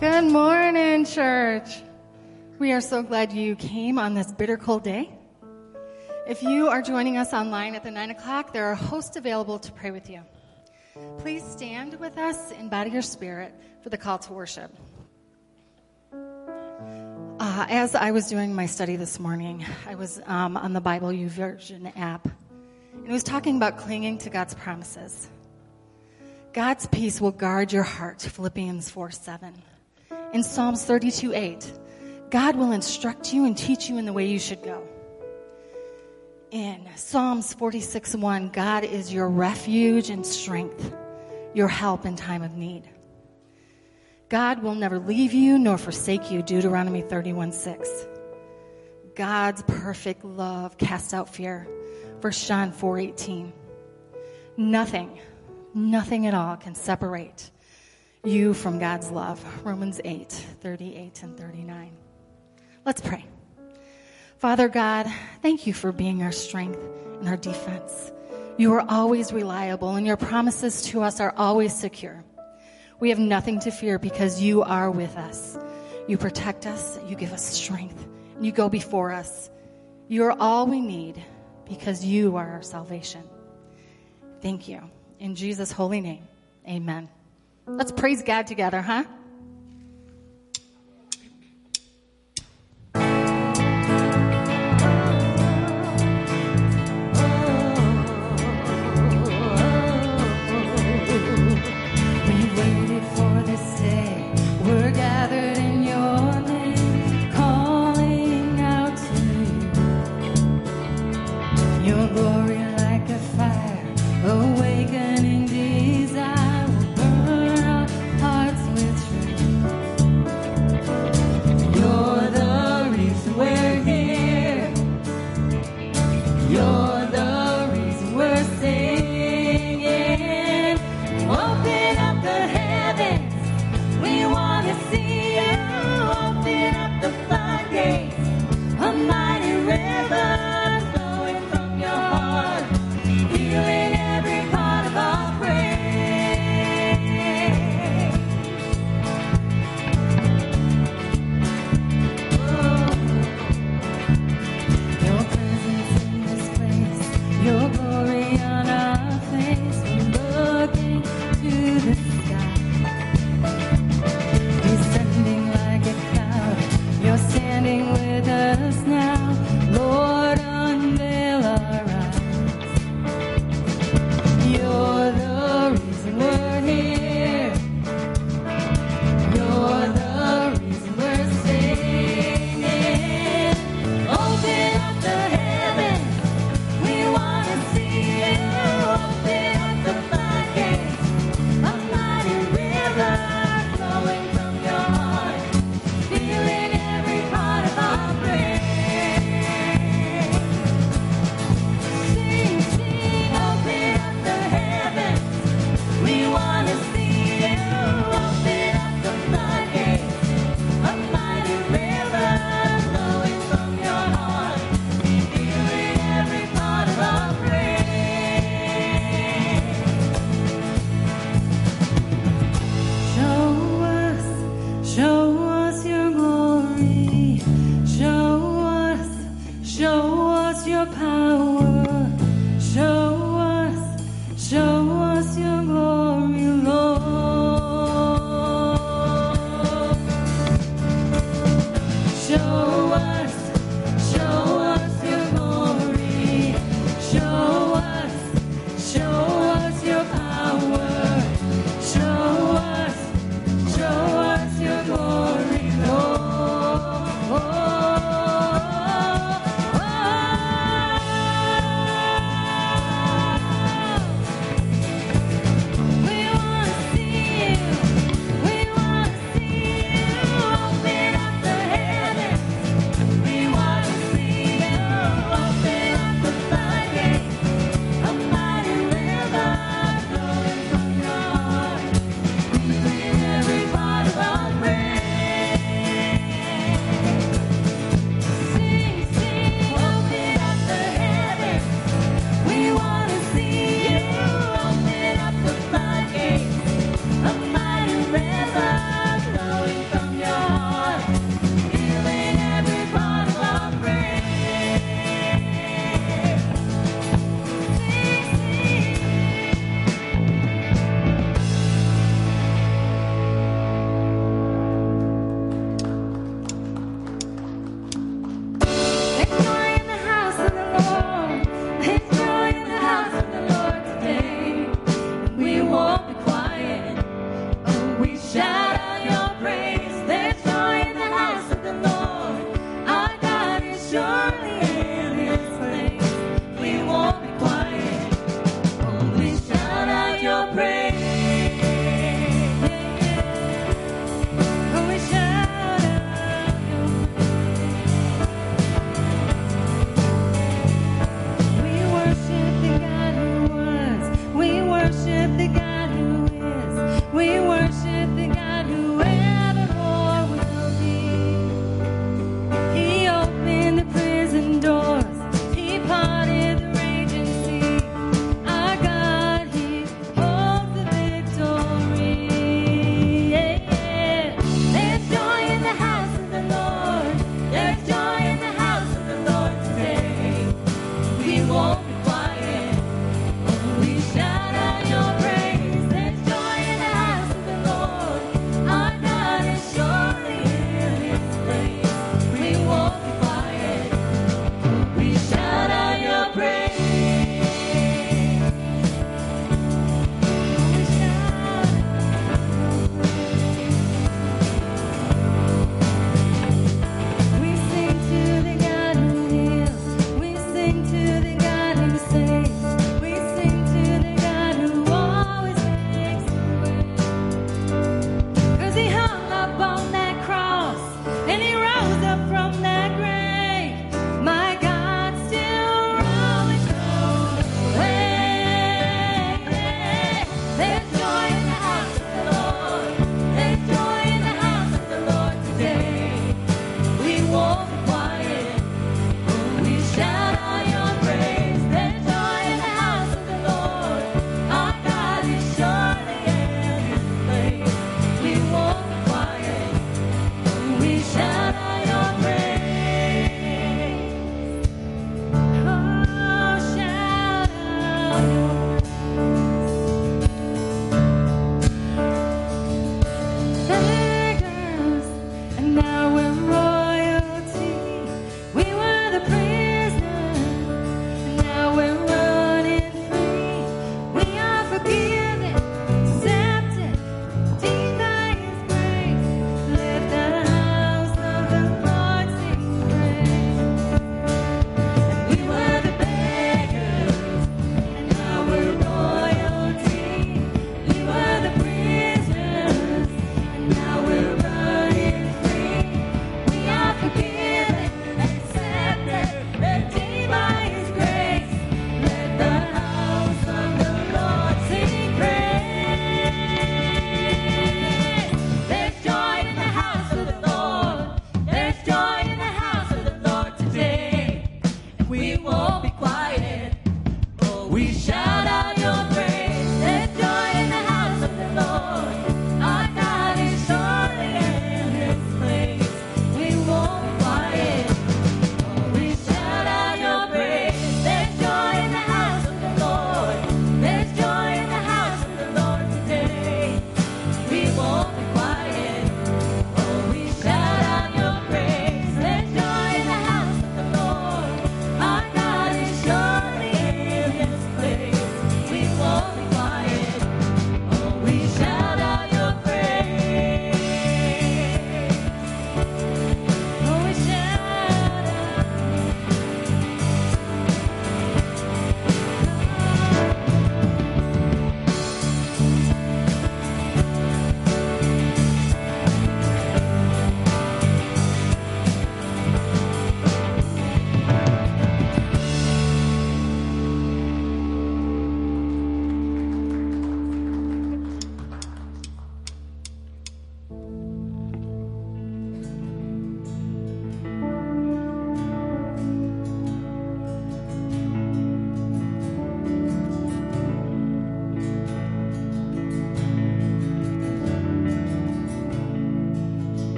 Good morning, church. We are so glad you came on this bitter cold day. If you are joining us online at the 9 o'clock, there are hosts available to pray with you. Please stand with us in body or spirit for the call to worship. Uh, as I was doing my study this morning, I was um, on the Bible YouVersion app, and it was talking about clinging to God's promises. God's peace will guard your heart, Philippians 4 7. In Psalms 32 8, God will instruct you and teach you in the way you should go. In Psalms 46 1, God is your refuge and strength, your help in time of need. God will never leave you nor forsake you, Deuteronomy 31 6. God's perfect love casts out fear, 1 John 4:18. Nothing, nothing at all can separate you from God's love. Romans 8:38 and 39. Let's pray. Father God, thank you for being our strength and our defense. You are always reliable and your promises to us are always secure. We have nothing to fear because you are with us. You protect us, you give us strength, and you go before us. You are all we need because you are our salvation. Thank you. In Jesus' holy name, amen. Let's praise God together, huh?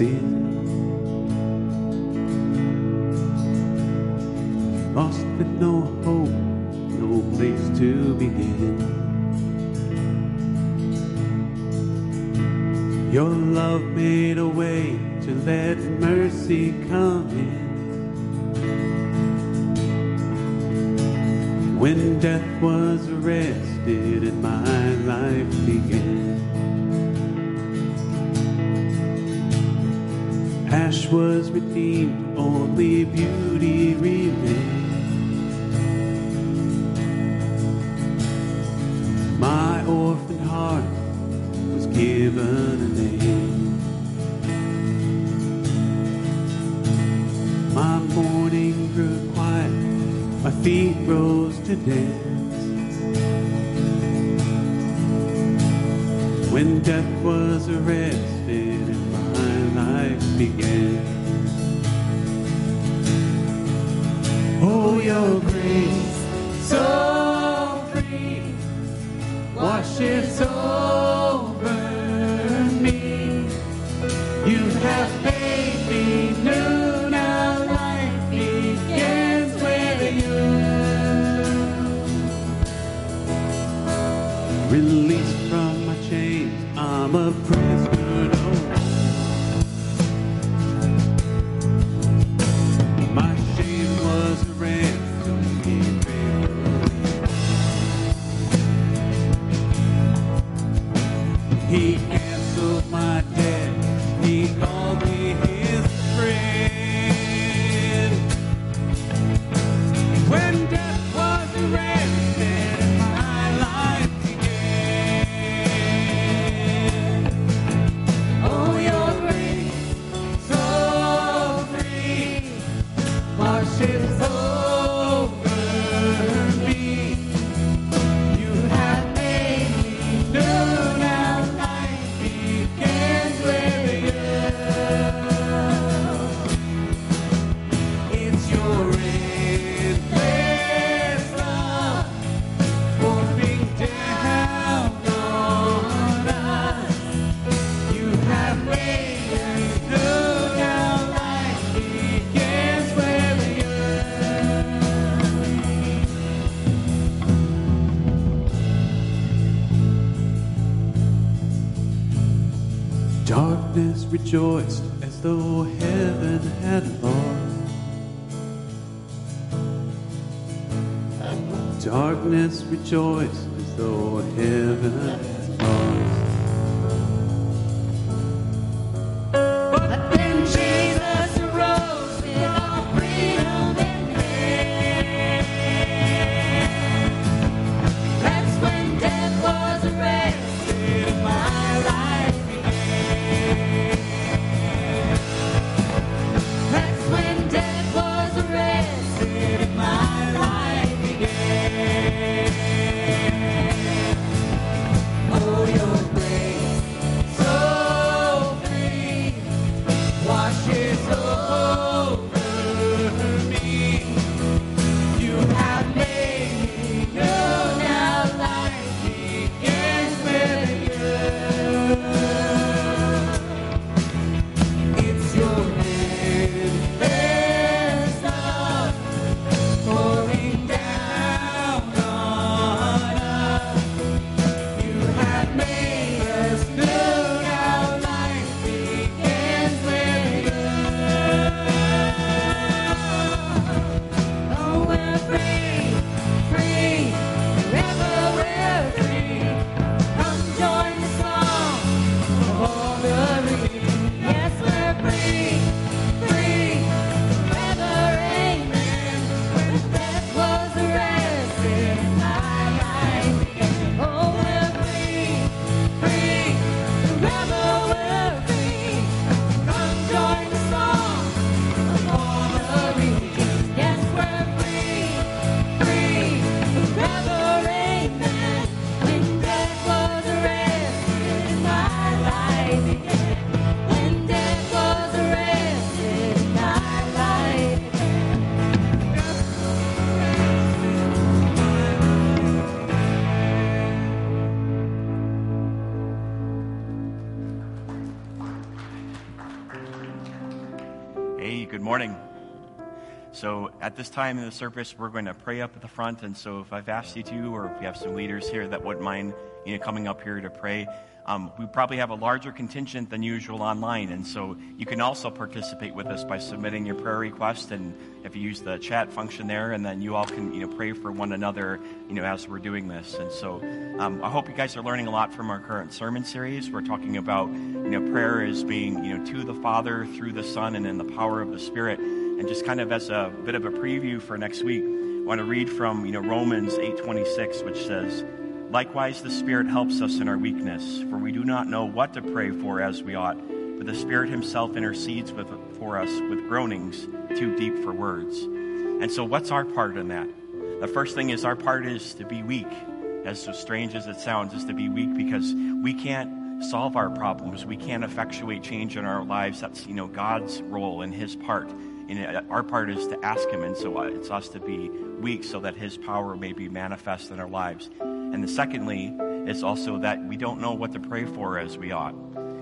decir. washes over. rejoiced as though heaven had lost. Darkness rejoiced at this time in the service, we're going to pray up at the front. And so if I've asked you to, or if you have some leaders here that wouldn't mind, you know, coming up here to pray, um, we probably have a larger contingent than usual online. And so you can also participate with us by submitting your prayer request. And if you use the chat function there, and then you all can, you know, pray for one another, you know, as we're doing this. And so um, I hope you guys are learning a lot from our current sermon series. We're talking about, you know, prayer as being, you know, to the Father, through the Son, and in the power of the Spirit. And just kind of as a bit of a preview for next week, I want to read from you know Romans 8:26, which says, "Likewise, the Spirit helps us in our weakness, for we do not know what to pray for as we ought, but the Spirit Himself intercedes with, for us with groanings too deep for words." And so, what's our part in that? The first thing is our part is to be weak. As strange as it sounds, is to be weak because we can't solve our problems. We can't effectuate change in our lives. That's you know God's role and His part. And our part is to ask Him, and so uh, it's us to be weak so that His power may be manifest in our lives. And the secondly, is also that we don't know what to pray for as we ought.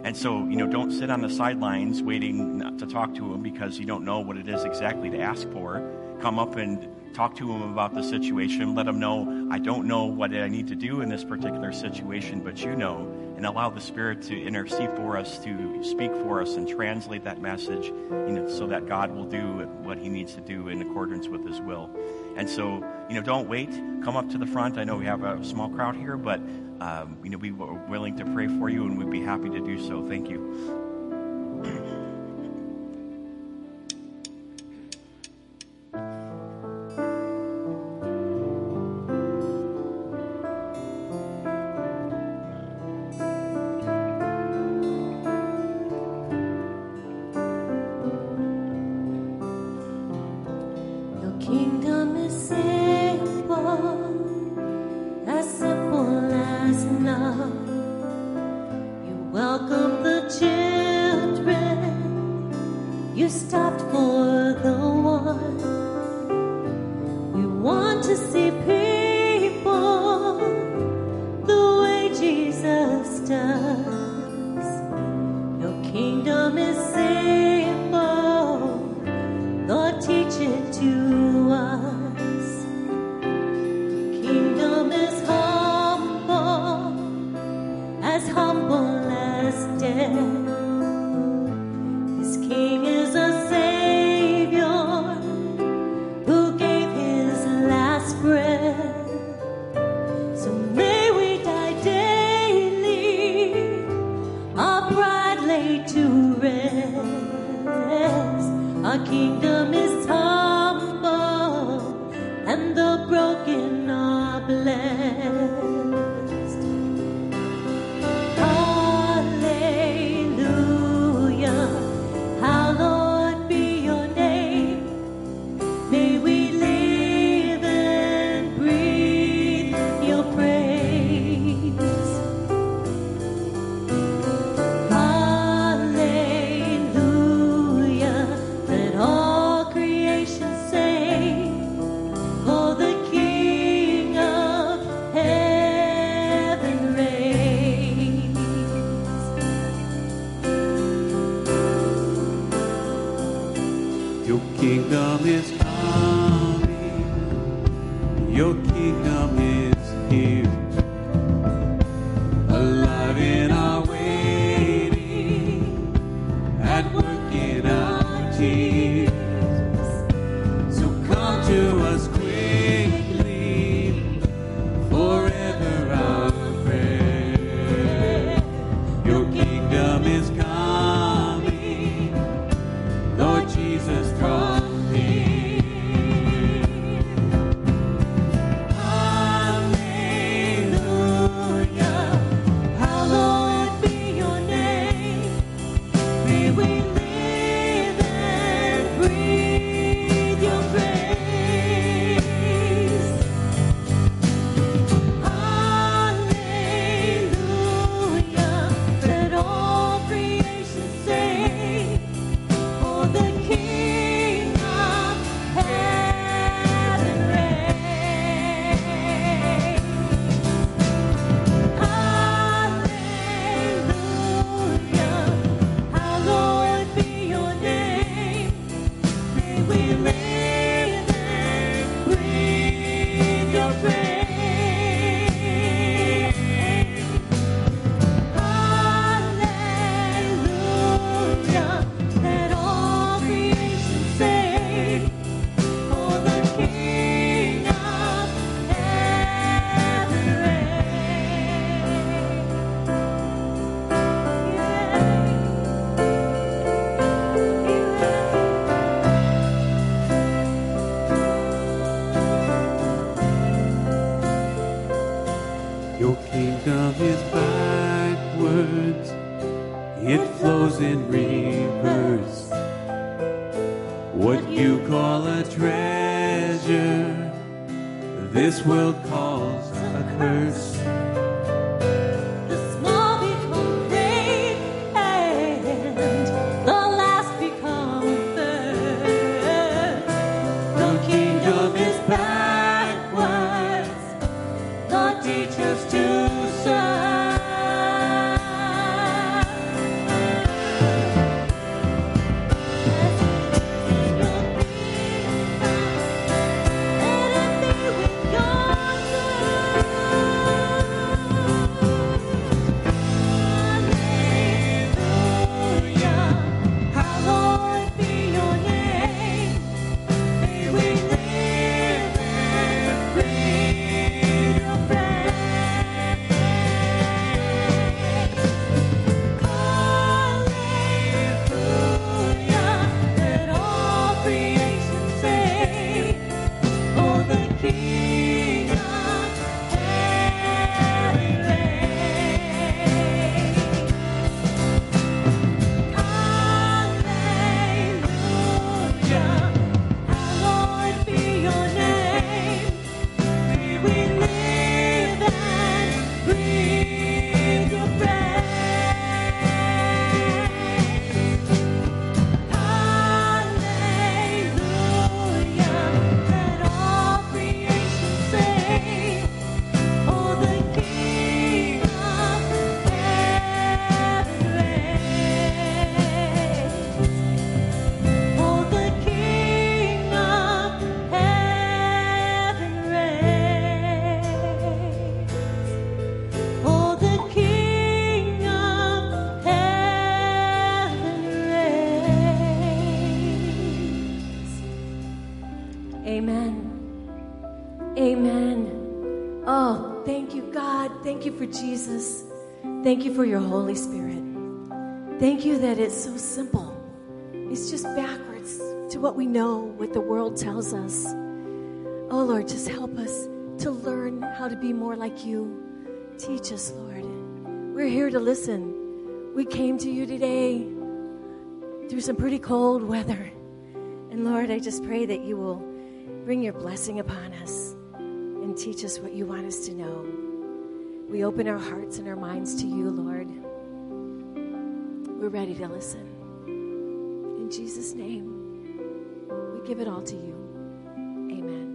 And so, you know, don't sit on the sidelines waiting to talk to Him because you don't know what it is exactly to ask for. Come up and talk to Him about the situation. Let Him know, I don't know what I need to do in this particular situation, but you know and allow the Spirit to intercede for us, to speak for us, and translate that message, you know, so that God will do what He needs to do in accordance with His will. And so, you know, don't wait. Come up to the front. I know we have a small crowd here, but um, you know, we are willing to pray for you, and we'd be happy to do so. Thank you. a kingdom. Thank you for your Holy Spirit. Thank you that it's so simple. It's just backwards to what we know, what the world tells us. Oh, Lord, just help us to learn how to be more like you. Teach us, Lord. We're here to listen. We came to you today through some pretty cold weather. And Lord, I just pray that you will bring your blessing upon us and teach us what you want us to know. We open our hearts and our minds to you, Lord. We're ready to listen. In Jesus' name, we give it all to you. Amen.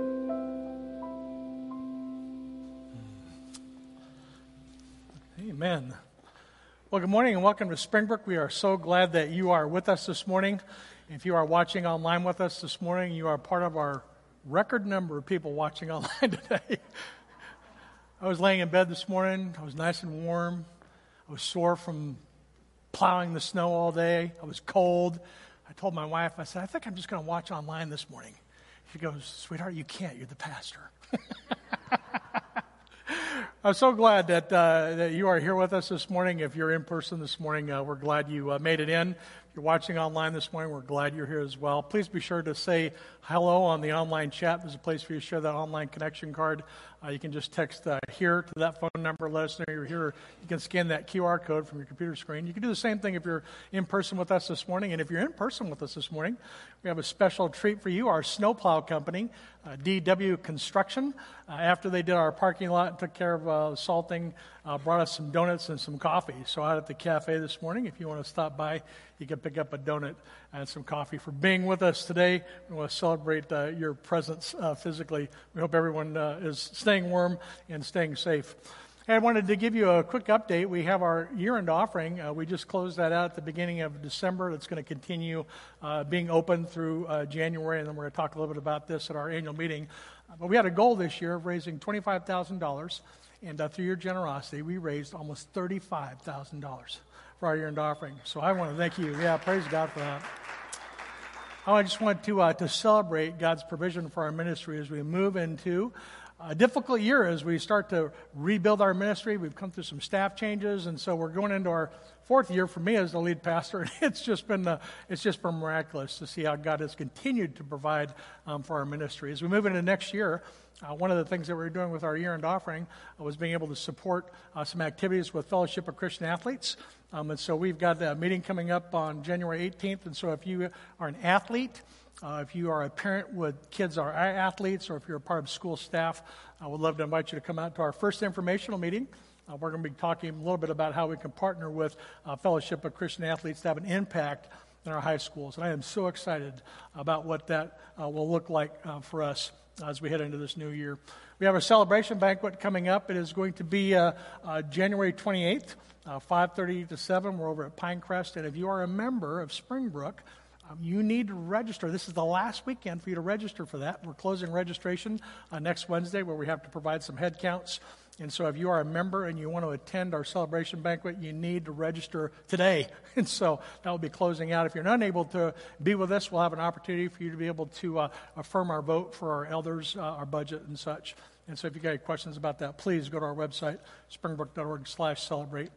Amen. Well, good morning and welcome to Springbrook. We are so glad that you are with us this morning. If you are watching online with us this morning, you are part of our record number of people watching online today. I was laying in bed this morning. I was nice and warm. I was sore from plowing the snow all day. I was cold. I told my wife, I said, I think I'm just going to watch online this morning. She goes, Sweetheart, you can't. You're the pastor. I'm so glad that, uh, that you are here with us this morning. If you're in person this morning, uh, we're glad you uh, made it in. If you're watching online this morning, we're glad you're here as well. Please be sure to say hello on the online chat. There's a place for you to share that online connection card. Uh, you can just text uh, here to that phone number. Let us know you're here. You can scan that QR code from your computer screen. You can do the same thing if you're in person with us this morning. And if you're in person with us this morning, we have a special treat for you. Our snowplow company, uh, DW Construction, uh, after they did our parking lot and took care of uh, salting, uh, brought us some donuts and some coffee. So out at the cafe this morning, if you want to stop by, you can pick up a donut and some coffee for being with us today. We want to celebrate uh, your presence uh, physically. We hope everyone is staying warm and staying safe. I wanted to give you a quick update. We have our year end offering. Uh, we just closed that out at the beginning of December. It's going to continue uh, being open through uh, January, and then we're going to talk a little bit about this at our annual meeting. Uh, but we had a goal this year of raising $25,000, and uh, through your generosity, we raised almost $35,000 for our year end offering. So I want to thank you. Yeah, praise God for that. I just want to, uh, to celebrate God's provision for our ministry as we move into a difficult year as we start to rebuild our ministry. We've come through some staff changes, and so we're going into our fourth year for me as the lead pastor. And it's just been uh, it's just been miraculous to see how God has continued to provide um, for our ministry. As we move into next year, uh, one of the things that we're doing with our year-end offering uh, was being able to support uh, some activities with Fellowship of Christian Athletes. Um, and so we've got a meeting coming up on January 18th. And so if you are an athlete, Uh, if you are a parent with kids are athletes or if you're a part of school staff, I would love to invite you to come out to our first informational meeting. Uh, we're going to be talking a little bit about how we can partner with uh, Fellowship of Christian Athletes to have an impact in our high schools. And I am so excited about what that uh, will look like uh, for us as we head into this new year. We have a celebration banquet coming up. It is going to be uh, uh, January 28th, 5:30 to 7. We're over at Pinecrest, and if you are a member of Springbrook, um, you need to register. This is the last weekend for you to register for that. We're closing registration uh, next Wednesday where we have to provide some head counts. And so if you are a member and you want to attend our celebration banquet, you need to register today. And so that will be closing out. If you're unable to be with us, we'll have an opportunity for you to be able to uh, affirm our vote for our elders, uh, our budget, and such. And so if you've got any questions about that, please go to our website, springbrook.org slash celebrate.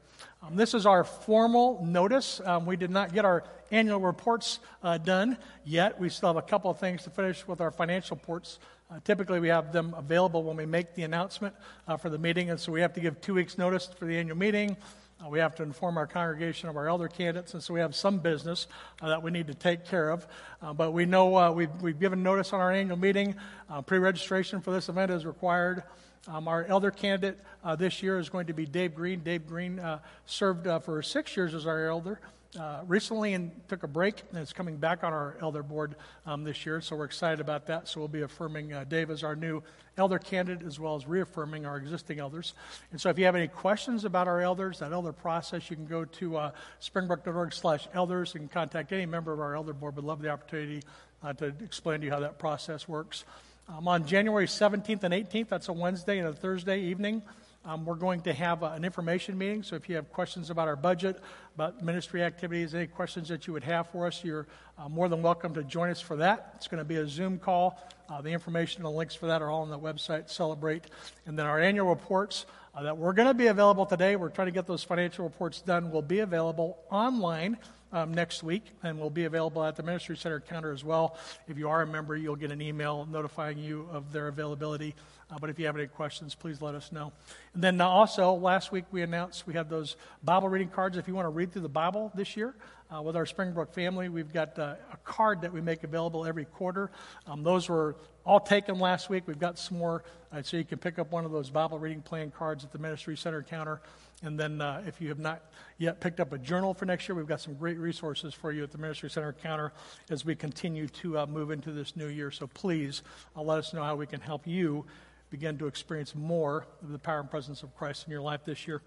Um, this is our formal notice. Um, we did not get our annual reports uh, done yet. We still have a couple of things to finish with our financial reports. Uh, typically, we have them available when we make the announcement uh, for the meeting, and so we have to give two weeks' notice for the annual meeting. Uh, we have to inform our congregation of our elder candidates, and so we have some business uh, that we need to take care of. Uh, but we know uh, we've, we've given notice on our annual meeting. Uh, Pre registration for this event is required. Um, our elder candidate uh, this year is going to be Dave Green. Dave Green served for six years as our elder uh, recently and took a break and is coming back on our elder board um, this year. So we're excited about that. So we'll be affirming uh, Dave as our new elder candidate as well as reaffirming our existing elders. And so if you have any questions about our elders, that elder process, you can go to uh, springbrook.org slash elders and contact any member of our elder board. We'd love the opportunity uh, to explain to you how that process works. Um, on January 17th and 18th, that's a Wednesday and a Thursday evening, um, we're going to have an information meeting. So if you have questions about our budget, about ministry activities, any questions that you would have for us, you're uh, more than welcome to join us for that. It's going to be a Zoom call. Uh, the information and the links for that are all on the website, Celebrate. And then our annual reports uh, that we're going to be available today. We're trying to get those financial reports done. Will be available online um, next week and will be available at the Ministry Center counter as well. If you are a member, you'll get an email notifying you of their availability. Uh, but if you have any questions, please let us know. And then uh, also, last week we announced we have those Bible reading cards. If you want to read through the Bible this year uh, with our Springbrook family, we've got uh, a card that we make available every quarter. Um, those were all taken last week. We've got some more, uh, so you can pick up one of those Bible reading plan cards at the Ministry Center counter. And then uh, if you have not yet picked up a journal for next year, we've got some great resources for you at the Ministry Center counter as we continue to uh, move into this new year. So please uh, let us know how we can help you begin to experience more of the power and presence of Christ in your life this year.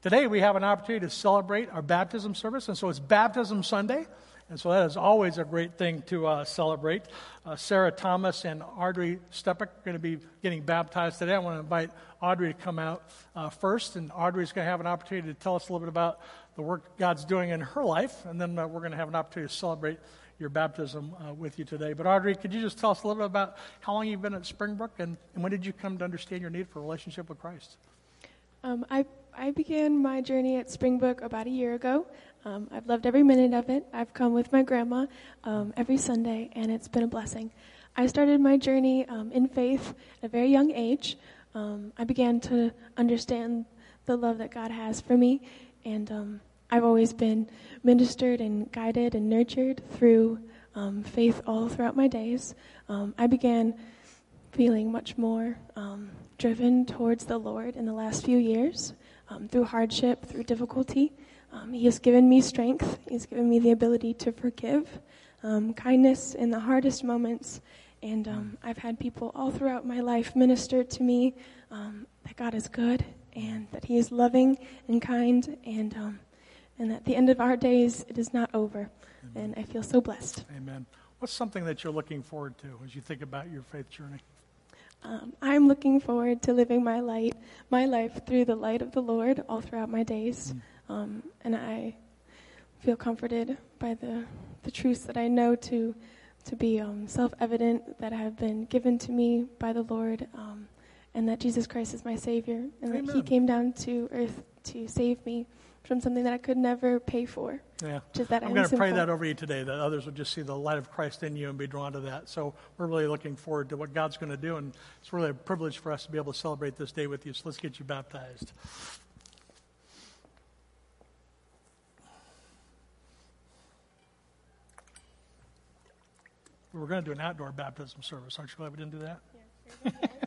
Today we have an opportunity to celebrate our baptism service, and so it's Baptism Sunday. And so that is always a great thing to uh, celebrate. Uh, Sarah Thomas and Audrey Stepek are going to be getting baptized today. I want to invite Audrey to come out uh, first, and Audrey is going to have an opportunity to tell us a little bit about the work God's doing in her life, and then uh, we're going to have an opportunity to celebrate your baptism uh, with you today. But Audrey, could you just tell us a little bit about how long you've been at Springbrook, and, and when did you come to understand your need for a relationship with Christ? Um, I I began my journey at Springbrook about a year ago. Um, I've loved every minute of it. I've come with my grandma um, every Sunday, and it's been a blessing. I started my journey um, in faith at a very young age. Um, I began to understand the love that God has for me, and um, I've always been ministered and guided and nurtured through um, faith all throughout my days. I began feeling much more driven towards the Lord in the last few years through hardship, through difficulty. Um, he has given me strength. He's given me the ability to forgive, um, kindness in the hardest moments. And um, I've had people all throughout my life minister to me um, that God is good and that He is loving and kind, and um, and at the end of our days, it is not over. Amen. And I feel so blessed. Amen. What's something that you're looking forward to as you think about your faith journey? Um, I'm looking forward to living my light, my life through the light of the Lord all throughout my days. Mm. Um, and I feel comforted by the, the truths that I know to, to be um, self evident that have been given to me by the Lord, um, and that Jesus Christ is my Savior, and Amen. that He came down to earth to save me from something that I could never pay for. Yeah. Just that I'm going to pray that over you today, that others would just see the light of Christ in you and be drawn to that. So we're really looking forward to what God's going to do, and it's really a privilege for us to be able to celebrate this day with you. So let's get you baptized. We were going to do an outdoor baptism service. Aren't you glad we didn't do that?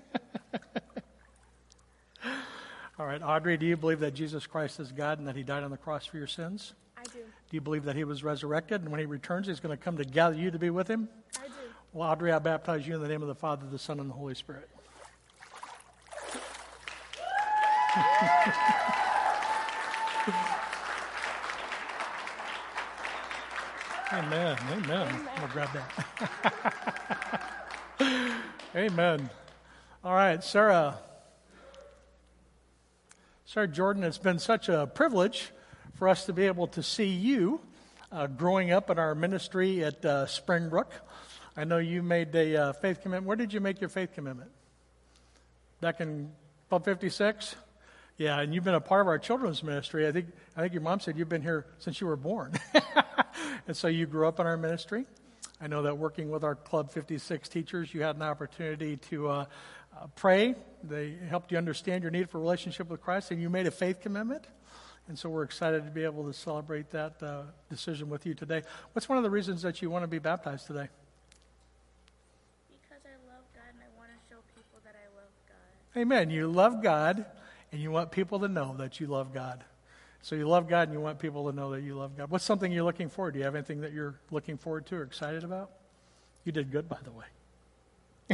All right, Audrey, do you believe that Jesus Christ is God and that he died on the cross for your sins? I do. Do you believe that he was resurrected and when he returns, he's going to come to gather you to be with him? I do. Well, Audrey, I baptize you in the name of the Father, the Son, and the Holy Spirit. Amen. Amen. I'm going to grab that. Amen. All right, Sarah. Sarah Jordan, it's been such a privilege for us to be able to see you uh, growing up in our ministry at uh, Springbrook. I know you made a uh, faith commitment. Where did you make your faith commitment? Back in Club 56? Yeah, and you've been a part of our children's ministry. I think, I think your mom said you've been here since you were born. and so you grew up in our ministry. I know that working with our Club 56 teachers, you had an opportunity to uh, uh, pray. They helped you understand your need for relationship with Christ, and you made a faith commitment. And so we're excited to be able to celebrate that uh, decision with you today. What's one of the reasons that you want to be baptized today? Because I love God and I want to show people that I love God. Amen. You love God, and you want people to know that you love God. So you love God, and you want people to know that you love God. What's something you're looking forward? Do you have anything that you're looking forward to or excited about? You did good, by the way.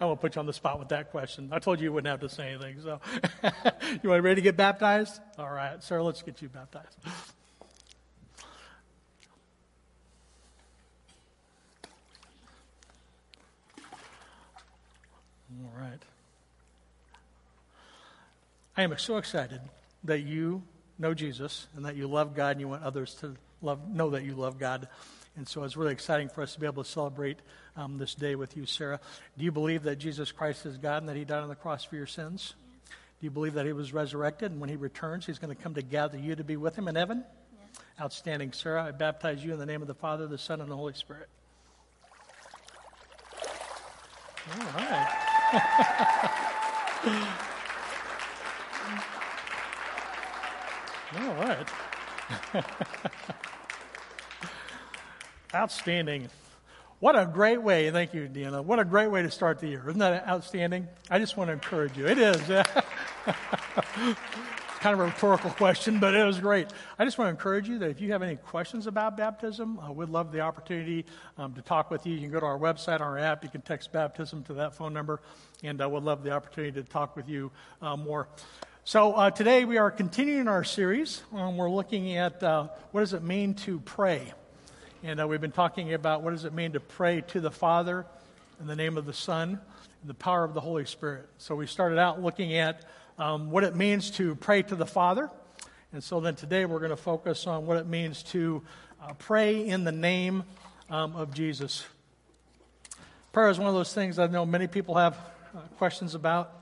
I won't put you on the spot with that question. I told you you wouldn't have to say anything. So, you want ready to get baptized? All right, sir. Let's get you baptized. All right. I am so excited that you know Jesus and that you love God and you want others to love, know that you love God. And so it's really exciting for us to be able to celebrate um, this day with you, Sarah. Do you believe that Jesus Christ is God and that He died on the cross for your sins? Yes. Do you believe that He was resurrected and when He returns, He's going to come to gather you to be with Him in heaven? Yes. Outstanding, Sarah. I baptize you in the name of the Father, the Son, and the Holy Spirit. All right. All right. Outstanding. What a great way. Thank you, Deanna. What a great way to start the year. Isn't that outstanding? I just want to encourage you. It is. it's kind of a rhetorical question, but it was great. I just want to encourage you that if you have any questions about baptism, uh, we'd love the opportunity um, to talk with you. You can go to our website, our app. You can text baptism to that phone number, and uh, we'd love the opportunity to talk with you uh, more. So uh, today we are continuing our series. Um, we're looking at uh, what does it mean to pray, and uh, we've been talking about what does it mean to pray to the Father in the name of the Son and the power of the Holy Spirit. So we started out looking at um, what it means to pray to the Father, and so then today we're going to focus on what it means to uh, pray in the name um, of Jesus. Prayer is one of those things I know many people have uh, questions about.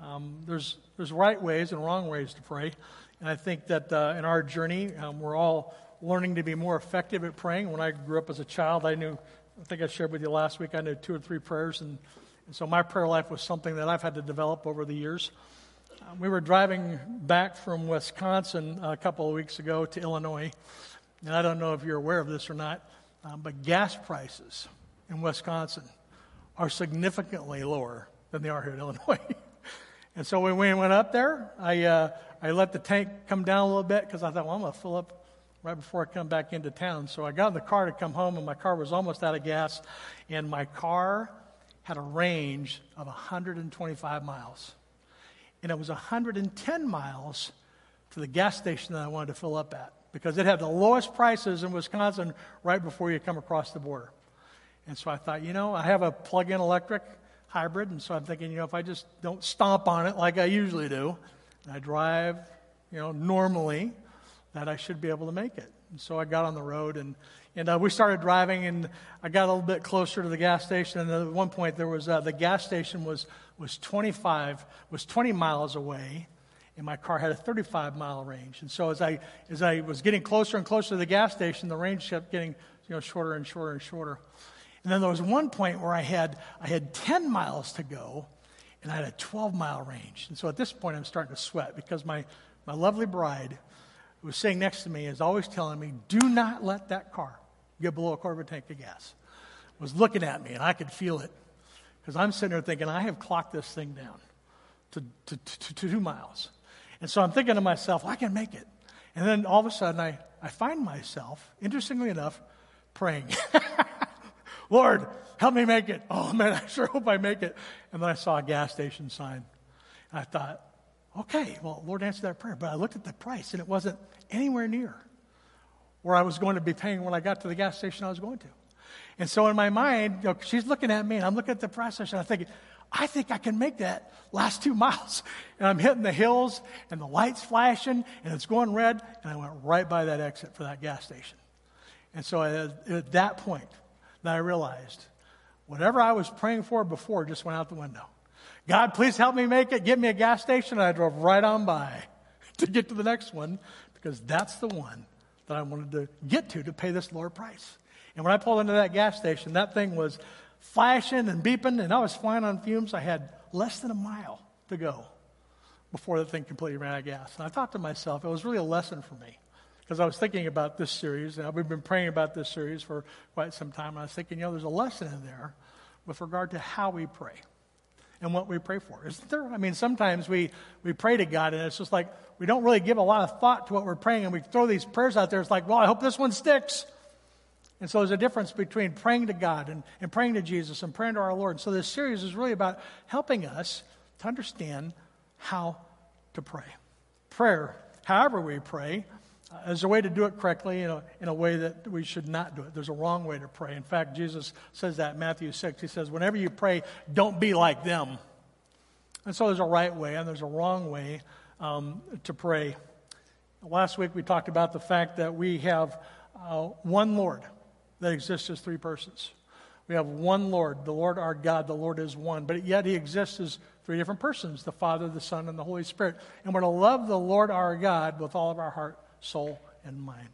Um, there's there's right ways and wrong ways to pray. And I think that uh, in our journey, um, we're all learning to be more effective at praying. When I grew up as a child, I knew, I think I shared with you last week, I knew two or three prayers. And, and so my prayer life was something that I've had to develop over the years. Um, we were driving back from Wisconsin a couple of weeks ago to Illinois. And I don't know if you're aware of this or not, um, but gas prices in Wisconsin are significantly lower than they are here in Illinois. And so when we went up there, I, uh, I let the tank come down a little bit because I thought, well, I'm going to fill up right before I come back into town. So I got in the car to come home, and my car was almost out of gas. And my car had a range of 125 miles. And it was 110 miles to the gas station that I wanted to fill up at because it had the lowest prices in Wisconsin right before you come across the border. And so I thought, you know, I have a plug in electric hybrid, and so I'm thinking, you know, if I just don't stomp on it like I usually do, and I drive, you know, normally, that I should be able to make it. And so I got on the road, and and uh, we started driving, and I got a little bit closer to the gas station. And at one point, there was uh, the gas station was was 25 was 20 miles away, and my car had a 35 mile range. And so as I as I was getting closer and closer to the gas station, the range kept getting you know shorter and shorter and shorter. And then there was one point where I had, I had 10 miles to go, and I had a 12 mile range. And so at this point, I'm starting to sweat because my, my lovely bride who was sitting next to me is always telling me, do not let that car get below a quarter tank of gas. was looking at me, and I could feel it. Because I'm sitting there thinking, I have clocked this thing down to, to, to, to two miles. And so I'm thinking to myself, I can make it. And then all of a sudden, I, I find myself, interestingly enough, praying. Lord, help me make it. Oh, man, I sure hope I make it. And then I saw a gas station sign. And I thought, okay, well, Lord answered that prayer. But I looked at the price, and it wasn't anywhere near where I was going to be paying when I got to the gas station I was going to. And so in my mind, you know, she's looking at me, and I'm looking at the price, and I'm thinking, I think I can make that last two miles. And I'm hitting the hills, and the light's flashing, and it's going red, and I went right by that exit for that gas station. And so at, at that point, that I realized whatever I was praying for before just went out the window. God, please help me make it. Give me a gas station. And I drove right on by to get to the next one because that's the one that I wanted to get to to pay this lower price. And when I pulled into that gas station, that thing was flashing and beeping, and I was flying on fumes. I had less than a mile to go before the thing completely ran out of gas. And I thought to myself, it was really a lesson for me because I was thinking about this series, and we've been praying about this series for quite some time. And I was thinking, you know, there's a lesson in there with regard to how we pray and what we pray for. Isn't there? I mean, sometimes we, we pray to God, and it's just like we don't really give a lot of thought to what we're praying, and we throw these prayers out there. It's like, well, I hope this one sticks. And so there's a difference between praying to God and, and praying to Jesus and praying to our Lord. And so this series is really about helping us to understand how to pray. Prayer, however we pray, uh, is a way to do it correctly in a, in a way that we should not do it. There's a wrong way to pray. In fact, Jesus says that in Matthew 6. He says, whenever you pray, don't be like them. And so there's a right way and there's a wrong way um, to pray. Last week we talked about the fact that we have uh, one Lord that exists as three persons. We have one Lord, the Lord our God, the Lord is one, but yet he exists as three different persons the Father, the Son, and the Holy Spirit. And we're to love the Lord our God with all of our heart, soul, and mind.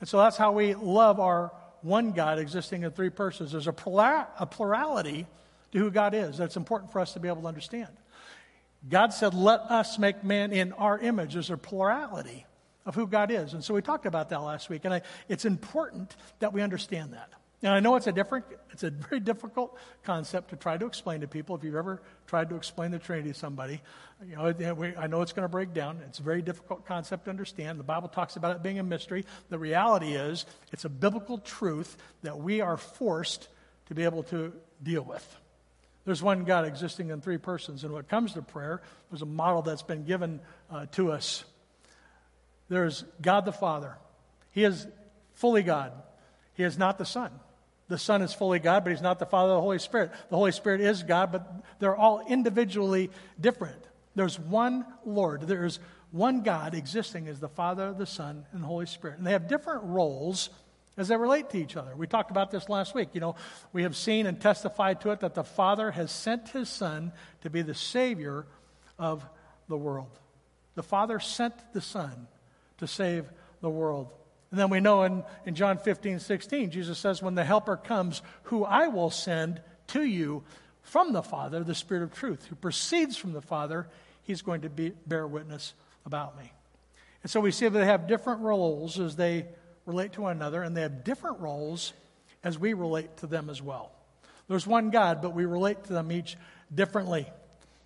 And so that's how we love our one God existing in three persons. There's a, plural, a plurality to who God is that's important for us to be able to understand. God said, Let us make man in our image. There's a plurality of who God is. And so we talked about that last week. And I, it's important that we understand that. And I know it's a different, it's a very difficult concept to try to explain to people. If you've ever tried to explain the Trinity to somebody, you know, I know it's going to break down. It's a very difficult concept to understand. The Bible talks about it being a mystery. The reality is, it's a biblical truth that we are forced to be able to deal with. There's one God existing in three persons. And when it comes to prayer, there's a model that's been given uh, to us there's God the Father. He is fully God. He is not the Son. The Son is fully God, but He's not the Father of the Holy Spirit. The Holy Spirit is God, but they're all individually different. There's one Lord. There's one God existing as the Father, the Son, and the Holy Spirit. And they have different roles as they relate to each other. We talked about this last week. You know, we have seen and testified to it that the Father has sent His Son to be the Savior of the world. The Father sent the Son to save the world. And then we know in, in John 15, 16, Jesus says, When the Helper comes, who I will send to you from the Father, the Spirit of truth, who proceeds from the Father, he's going to be, bear witness about me. And so we see that they have different roles as they relate to one another, and they have different roles as we relate to them as well. There's one God, but we relate to them each differently.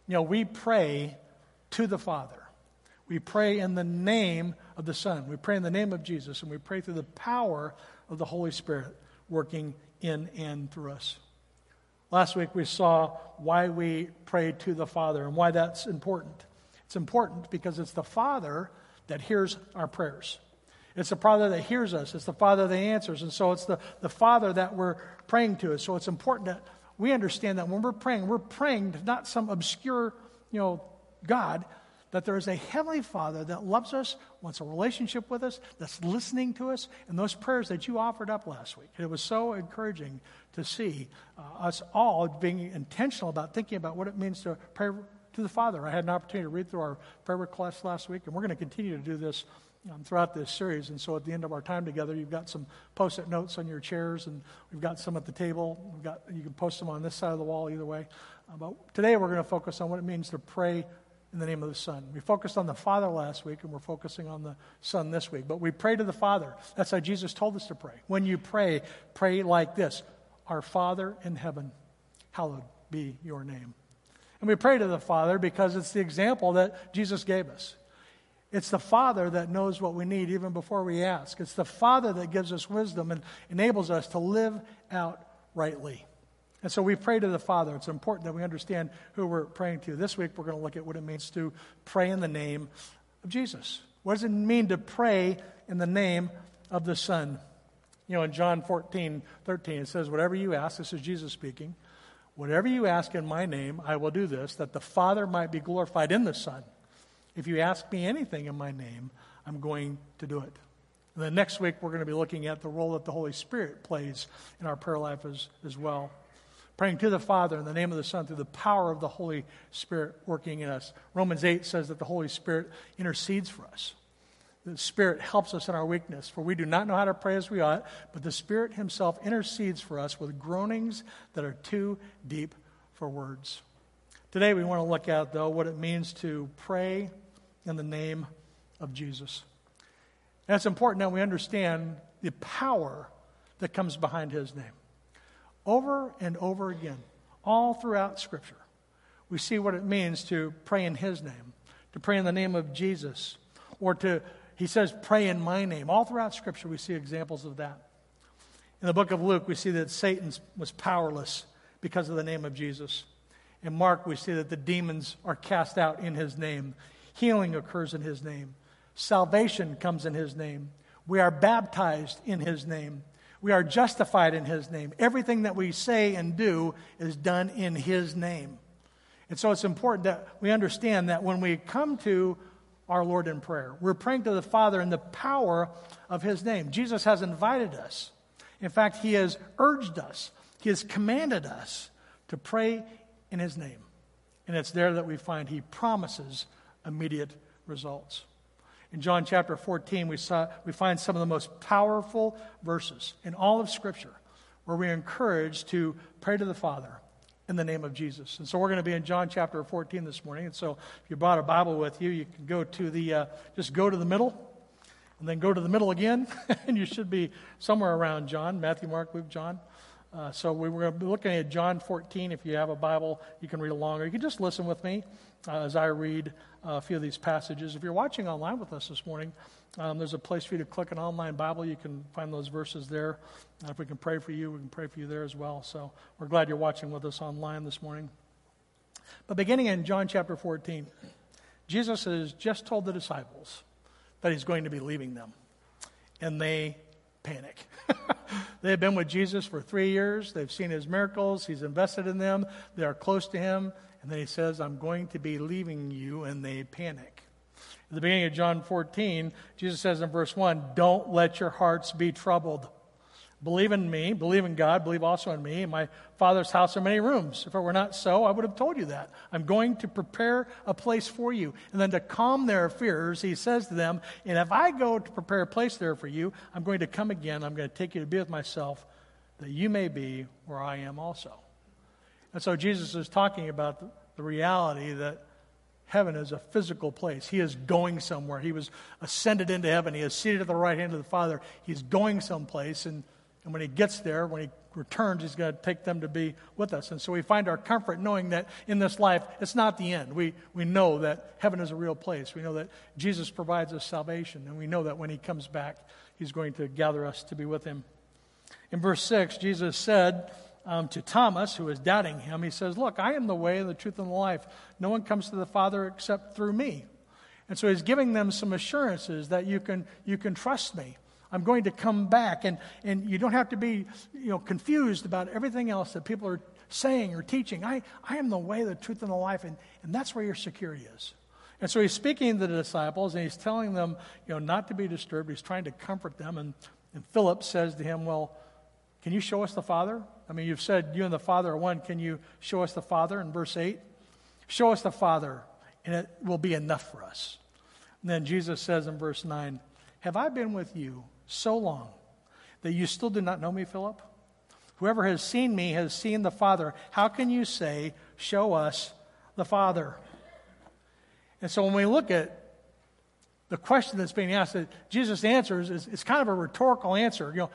You know, we pray to the Father. We pray in the name of the Son. We pray in the name of Jesus, and we pray through the power of the Holy Spirit working in and through us. Last week we saw why we pray to the Father and why that's important. It's important because it's the Father that hears our prayers. It's the Father that hears us. It's the Father that answers. And so it's the, the Father that we're praying to. So it's important that we understand that when we're praying, we're praying to not some obscure, you know, God, that there is a Heavenly Father that loves us, wants a relationship with us, that's listening to us, and those prayers that you offered up last week. It was so encouraging to see uh, us all being intentional about thinking about what it means to pray to the Father. I had an opportunity to read through our prayer requests last week, and we're going to continue to do this um, throughout this series. And so at the end of our time together, you've got some post-it notes on your chairs, and we've got some at the table. We've got, you can post them on this side of the wall either way. Uh, but today we're going to focus on what it means to pray in the name of the Son. We focused on the Father last week, and we're focusing on the Son this week. But we pray to the Father. That's how Jesus told us to pray. When you pray, pray like this Our Father in heaven, hallowed be your name. And we pray to the Father because it's the example that Jesus gave us. It's the Father that knows what we need even before we ask. It's the Father that gives us wisdom and enables us to live out rightly. And so we pray to the Father. It's important that we understand who we're praying to. This week, we're going to look at what it means to pray in the name of Jesus. What does it mean to pray in the name of the Son? You know, in John 14, 13, it says, Whatever you ask, this is Jesus speaking, whatever you ask in my name, I will do this, that the Father might be glorified in the Son. If you ask me anything in my name, I'm going to do it. And then next week, we're going to be looking at the role that the Holy Spirit plays in our prayer life as, as well. Praying to the Father in the name of the Son through the power of the Holy Spirit working in us. Romans 8 says that the Holy Spirit intercedes for us. The Spirit helps us in our weakness, for we do not know how to pray as we ought, but the Spirit Himself intercedes for us with groanings that are too deep for words. Today, we want to look at, though, what it means to pray in the name of Jesus. And it's important that we understand the power that comes behind His name. Over and over again, all throughout Scripture, we see what it means to pray in His name, to pray in the name of Jesus, or to, He says, pray in my name. All throughout Scripture, we see examples of that. In the book of Luke, we see that Satan was powerless because of the name of Jesus. In Mark, we see that the demons are cast out in his name. Healing occurs in his name. Salvation comes in his name. We are baptized in his name. We are justified in his name. Everything that we say and do is done in his name. And so it's important that we understand that when we come to our Lord in prayer, we're praying to the Father in the power of his name. Jesus has invited us. In fact, he has urged us, he has commanded us to pray in his name. And it's there that we find he promises immediate results. In John chapter 14, we, saw, we find some of the most powerful verses in all of Scripture where we're encouraged to pray to the Father in the name of Jesus. And so we're going to be in John chapter 14 this morning. And so if you brought a Bible with you, you can go to the, uh, just go to the middle and then go to the middle again. and you should be somewhere around John, Matthew, Mark, Luke, John. Uh, so we were going to be looking at John 14. If you have a Bible, you can read along, or you can just listen with me uh, as I read a few of these passages. If you're watching online with us this morning, um, there's a place for you to click an online Bible. You can find those verses there. And if we can pray for you, we can pray for you there as well. So we're glad you're watching with us online this morning. But beginning in John chapter 14, Jesus has just told the disciples that he's going to be leaving them. And they panic. they have been with Jesus for three years. They've seen his miracles. He's invested in them. They are close to him. And then he says, I'm going to be leaving you. And they panic. At the beginning of John 14, Jesus says in verse 1, Don't let your hearts be troubled. Believe in me, believe in God, believe also in me. In my Father's house are many rooms. If it were not so, I would have told you that. I'm going to prepare a place for you. And then to calm their fears, he says to them, And if I go to prepare a place there for you, I'm going to come again. I'm going to take you to be with myself, that you may be where I am also. And so Jesus is talking about the, reality that heaven is a physical place. He is going somewhere. He was ascended into heaven. He is seated at the right hand of the Father. He's going someplace. And and when he gets there, when he returns, he's going to take them to be with us. And so we find our comfort knowing that in this life, it's not the end. We, we know that heaven is a real place. We know that Jesus provides us salvation. And we know that when he comes back, he's going to gather us to be with him. In verse 6, Jesus said um, to Thomas, who was doubting him, He says, Look, I am the way, the truth, and the life. No one comes to the Father except through me. And so he's giving them some assurances that you can, you can trust me. I'm going to come back. And, and you don't have to be you know, confused about everything else that people are saying or teaching. I, I am the way, the truth, and the life. And, and that's where your security is. And so he's speaking to the disciples and he's telling them, you know, not to be disturbed. He's trying to comfort them. And, and Philip says to him, Well, can you show us the Father? I mean, you've said you and the Father are one. Can you show us the Father in verse 8? Show us the Father, and it will be enough for us. And then Jesus says in verse 9, Have I been with you so long that you still do not know me, Philip? Whoever has seen me has seen the Father. How can you say, Show us the Father? And so when we look at the question that's being asked, that Jesus answers is, is kind of a rhetorical answer. You know,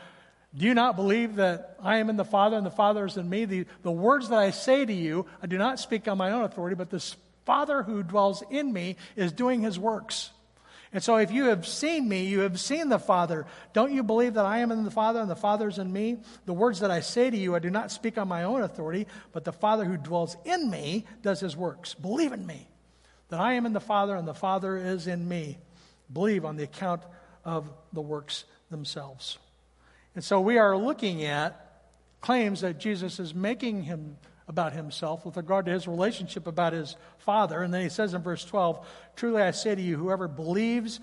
Do you not believe that I am in the Father and the Father is in me? The, the words that I say to you, I do not speak on my own authority, but the Father who dwells in me is doing his works. And so if you have seen me, you have seen the Father. Don't you believe that I am in the Father and the Father is in me? The words that I say to you, I do not speak on my own authority, but the Father who dwells in me does his works. Believe in me that I am in the Father and the Father is in me. Believe on the account of the works themselves. And so we are looking at claims that Jesus is making him about himself with regard to his relationship about his Father. And then he says in verse 12, Truly I say to you, whoever believes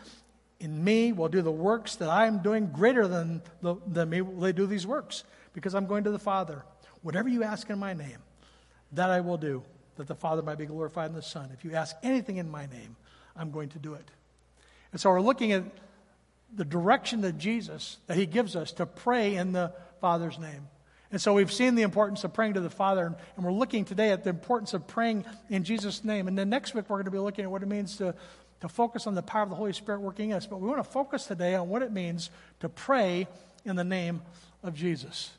in me will do the works that I am doing greater than, the, than me will they do these works because I'm going to the Father. Whatever you ask in my name, that I will do, that the Father might be glorified in the Son. If you ask anything in my name, I'm going to do it. And so we're looking at the direction that Jesus, that he gives us to pray in the Father's name. And so we've seen the importance of praying to the Father, and we're looking today at the importance of praying in Jesus' name. And then next week, we're going to be looking at what it means to, to focus on the power of the Holy Spirit working in us. But we want to focus today on what it means to pray in the name of Jesus.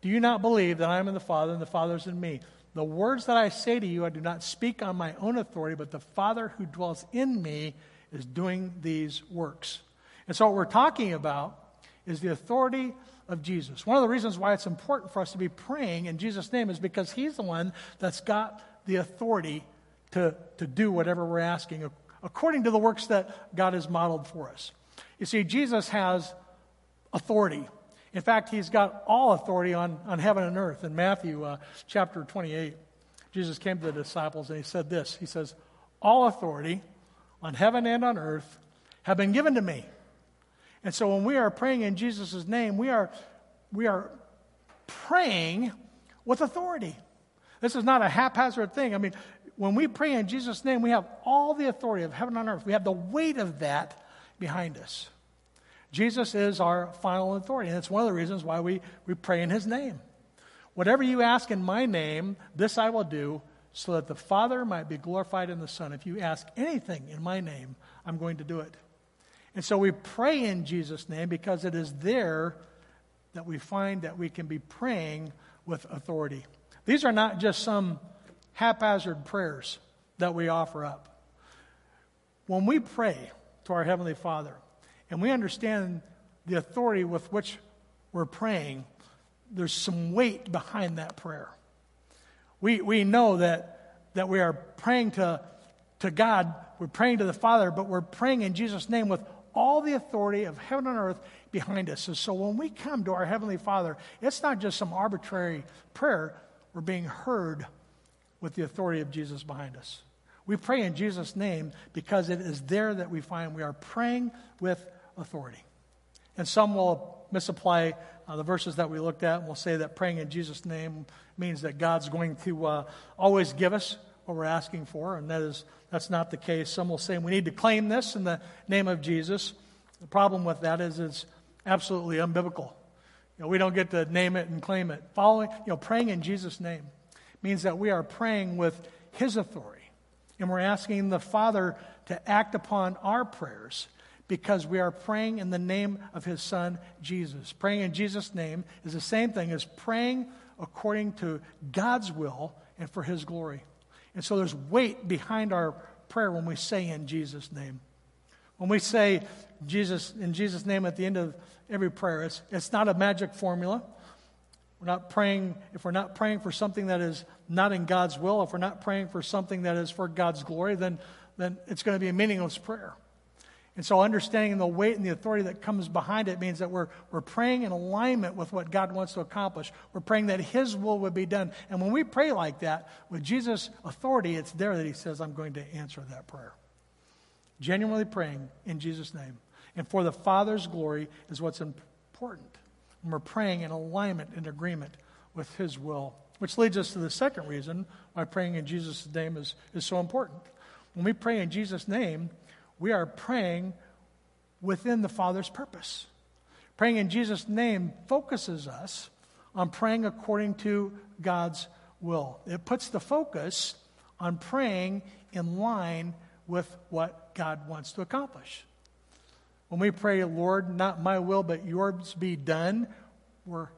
Do you not believe that I am in the Father and the Father is in me? The words that I say to you, I do not speak on my own authority, but the Father who dwells in me is doing these works. And so, what we're talking about is the authority of Jesus. One of the reasons why it's important for us to be praying in Jesus' name is because He's the one that's got the authority to, to do whatever we're asking according to the works that God has modeled for us. You see, Jesus has authority. In fact, He's got all authority on, on heaven and earth. In Matthew uh, chapter 28, Jesus came to the disciples and He said this He says, All authority on heaven and on earth have been given to me. And so when we are praying in Jesus' name, we are, we are praying with authority. This is not a haphazard thing. I mean, when we pray in Jesus' name, we have all the authority of heaven and earth. We have the weight of that behind us. Jesus is our final authority, and it's one of the reasons why we, we pray in his name. Whatever you ask in my name, this I will do, so that the Father might be glorified in the Son. If you ask anything in my name, I'm going to do it. And so we pray in Jesus' name because it is there that we find that we can be praying with authority. These are not just some haphazard prayers that we offer up. When we pray to our Heavenly Father and we understand the authority with which we're praying, there's some weight behind that prayer. We, we know that, that we are praying to, to God, we're praying to the Father, but we're praying in Jesus' name with all the authority of heaven and earth behind us. And so when we come to our Heavenly Father, it's not just some arbitrary prayer. We're being heard with the authority of Jesus behind us. We pray in Jesus' name because it is there that we find we are praying with authority. And some will misapply uh, the verses that we looked at and will say that praying in Jesus' name means that God's going to uh, always give us what we're asking for, and that is that's not the case. Some will say we need to claim this in the name of Jesus. The problem with that is it's absolutely unbiblical. You know, we don't get to name it and claim it. Following, you know, praying in Jesus' name means that we are praying with His authority, and we're asking the Father to act upon our prayers because we are praying in the name of His Son Jesus. Praying in Jesus' name is the same thing as praying according to God's will and for His glory. And so there's weight behind our prayer when we say in Jesus' name. When we say Jesus in Jesus' name at the end of every prayer, it's, it's not a magic formula. We're not praying, if we're not praying for something that is not in God's will, if we're not praying for something that is for God's glory, then, then it's going to be a meaningless prayer. And so, understanding the weight and the authority that comes behind it means that we're, we're praying in alignment with what God wants to accomplish. We're praying that His will would be done. And when we pray like that, with Jesus' authority, it's there that He says, I'm going to answer that prayer. Genuinely praying in Jesus' name. And for the Father's glory is what's important. When we're praying in alignment and agreement with His will. Which leads us to the second reason why praying in Jesus' name is, is so important. When we pray in Jesus' name, we are praying within the Father's purpose. Praying in Jesus' name focuses us on praying according to God's will. It puts the focus on praying in line with what God wants to accomplish. When we pray, Lord, not my will, but yours be done, we're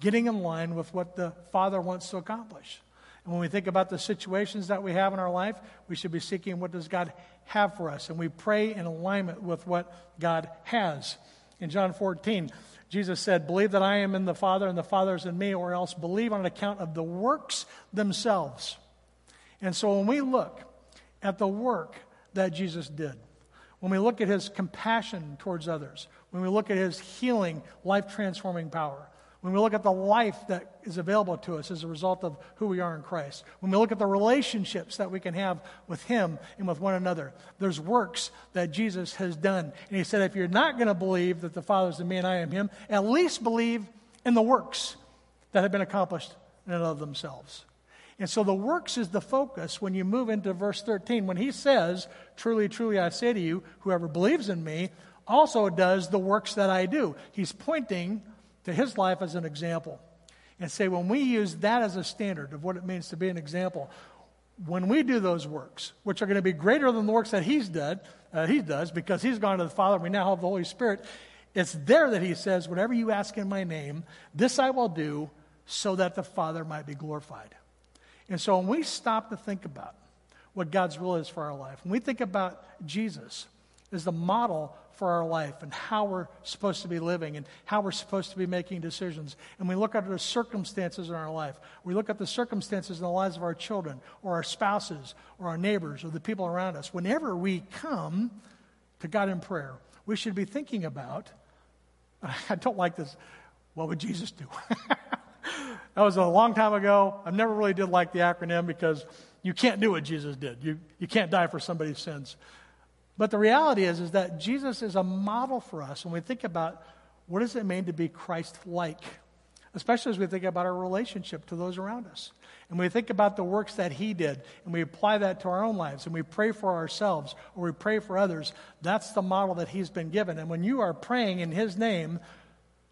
getting in line with what the Father wants to accomplish. And when we think about the situations that we have in our life, we should be seeking what does God have for us. And we pray in alignment with what God has. In John 14, Jesus said, Believe that I am in the Father and the Father is in me, or else believe on account of the works themselves. And so when we look at the work that Jesus did, when we look at his compassion towards others, when we look at his healing, life transforming power, when we look at the life that is available to us as a result of who we are in Christ, when we look at the relationships that we can have with Him and with one another, there's works that Jesus has done. And He said, if you're not going to believe that the Father is in me and I am Him, at least believe in the works that have been accomplished in and of themselves. And so the works is the focus when you move into verse 13. When he says, Truly, truly, I say to you, whoever believes in me also does the works that I do. He's pointing to his life as an example. And say, when we use that as a standard of what it means to be an example, when we do those works, which are going to be greater than the works that he's done, uh, he does, because he's gone to the Father, we now have the Holy Spirit. It's there that he says, Whatever you ask in my name, this I will do so that the Father might be glorified. And so when we stop to think about what God's will is for our life, when we think about Jesus as the model for our life and how we're supposed to be living and how we're supposed to be making decisions, and we look at the circumstances in our life, we look at the circumstances in the lives of our children or our spouses or our neighbors or the people around us, whenever we come to God in prayer, we should be thinking about, I don't like this, what would Jesus do? That was a long time ago. I never really did like the acronym because you can't do what Jesus did. You, you can't die for somebody's sins. But the reality is, is that Jesus is a model for us when we think about what does it mean to be Christ-like, especially as we think about our relationship to those around us. And we think about the works that he did, and we apply that to our own lives, and we pray for ourselves, or we pray for others. That's the model that he's been given. And when you are praying in his name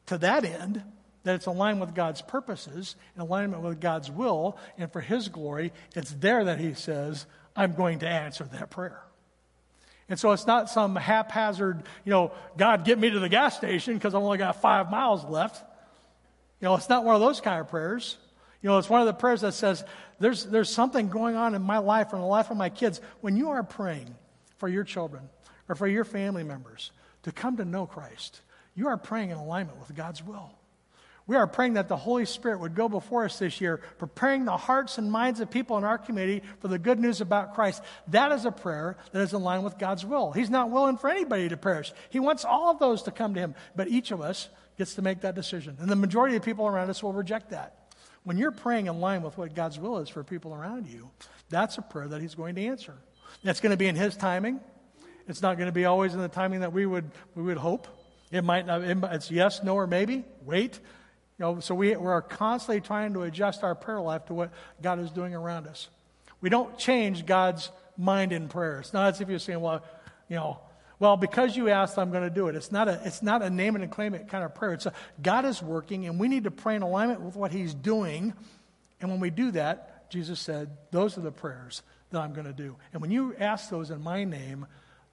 to that end, that it's aligned with God's purposes, in alignment with God's will, and for His glory, it's there that He says, I'm going to answer that prayer. And so it's not some haphazard, you know, God, get me to the gas station because I've only got five miles left. You know, it's not one of those kind of prayers. You know, it's one of the prayers that says, there's, there's something going on in my life in the life of my kids. When you are praying for your children or for your family members to come to know Christ, you are praying in alignment with God's will. We are praying that the Holy Spirit would go before us this year, preparing the hearts and minds of people in our community for the good news about Christ. That is a prayer that is in line with God's will. He's not willing for anybody to perish. He wants all of those to come to Him, but each of us gets to make that decision. And the majority of people around us will reject that. When you're praying in line with what God's will is for people around you, that's a prayer that He's going to answer. It's going to be in His timing. It's not going to be always in the timing that we would, we would hope. It might not, it's yes, no, or maybe. Wait. You know, so we, we're constantly trying to adjust our prayer life to what God is doing around us. We don't change God's mind in prayer. It's not as if you're saying, well, you know, well, because you asked, I'm going to do it. It's not a, it's not a name it and claim it kind of prayer. It's a, God is working, and we need to pray in alignment with what He's doing. And when we do that, Jesus said, those are the prayers that I'm going to do. And when you ask those in my name,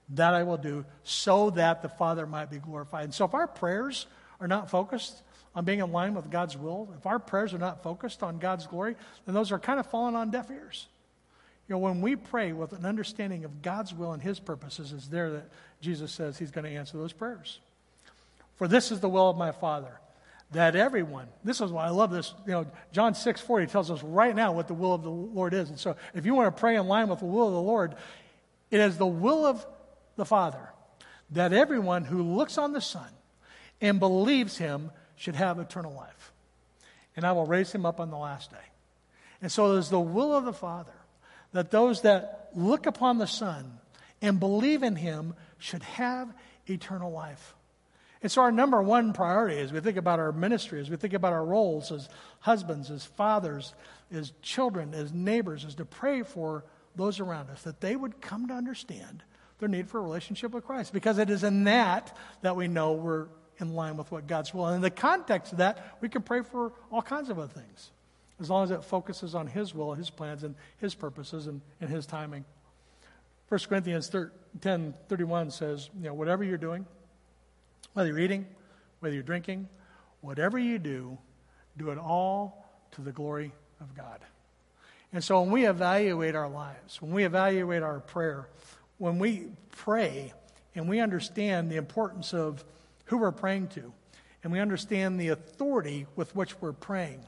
that I will do so that the Father might be glorified. And so if our prayers are not focused on being in line with God's will, if our prayers are not focused on God's glory, then those are kind of falling on deaf ears. You know, when we pray with an understanding of God's will and His purposes, it's there that Jesus says He's going to answer those prayers. For this is the will of my Father, that everyone, this is why I love this, you know, John 6 40 tells us right now what the will of the Lord is. And so if you want to pray in line with the will of the Lord, it is the will of the Father that everyone who looks on the Son and believes Him should have eternal life. And I will raise him up on the last day. And so it is the will of the Father that those that look upon the Son and believe in him should have eternal life. And so, our number one priority as we think about our ministry, as we think about our roles as husbands, as fathers, as children, as neighbors, is to pray for those around us that they would come to understand their need for a relationship with Christ. Because it is in that that we know we're in line with what God's will. And in the context of that, we can pray for all kinds of other things, as long as it focuses on His will, His plans, and His purposes and, and His timing. 1 Corinthians 10 31 says, you know, whatever you're doing, Whether you're eating, whether you're drinking, whatever you do, do it all to the glory of God. And so when we evaluate our lives, when we evaluate our prayer, when we pray and we understand the importance of who we're praying to, and we understand the authority with which we're praying,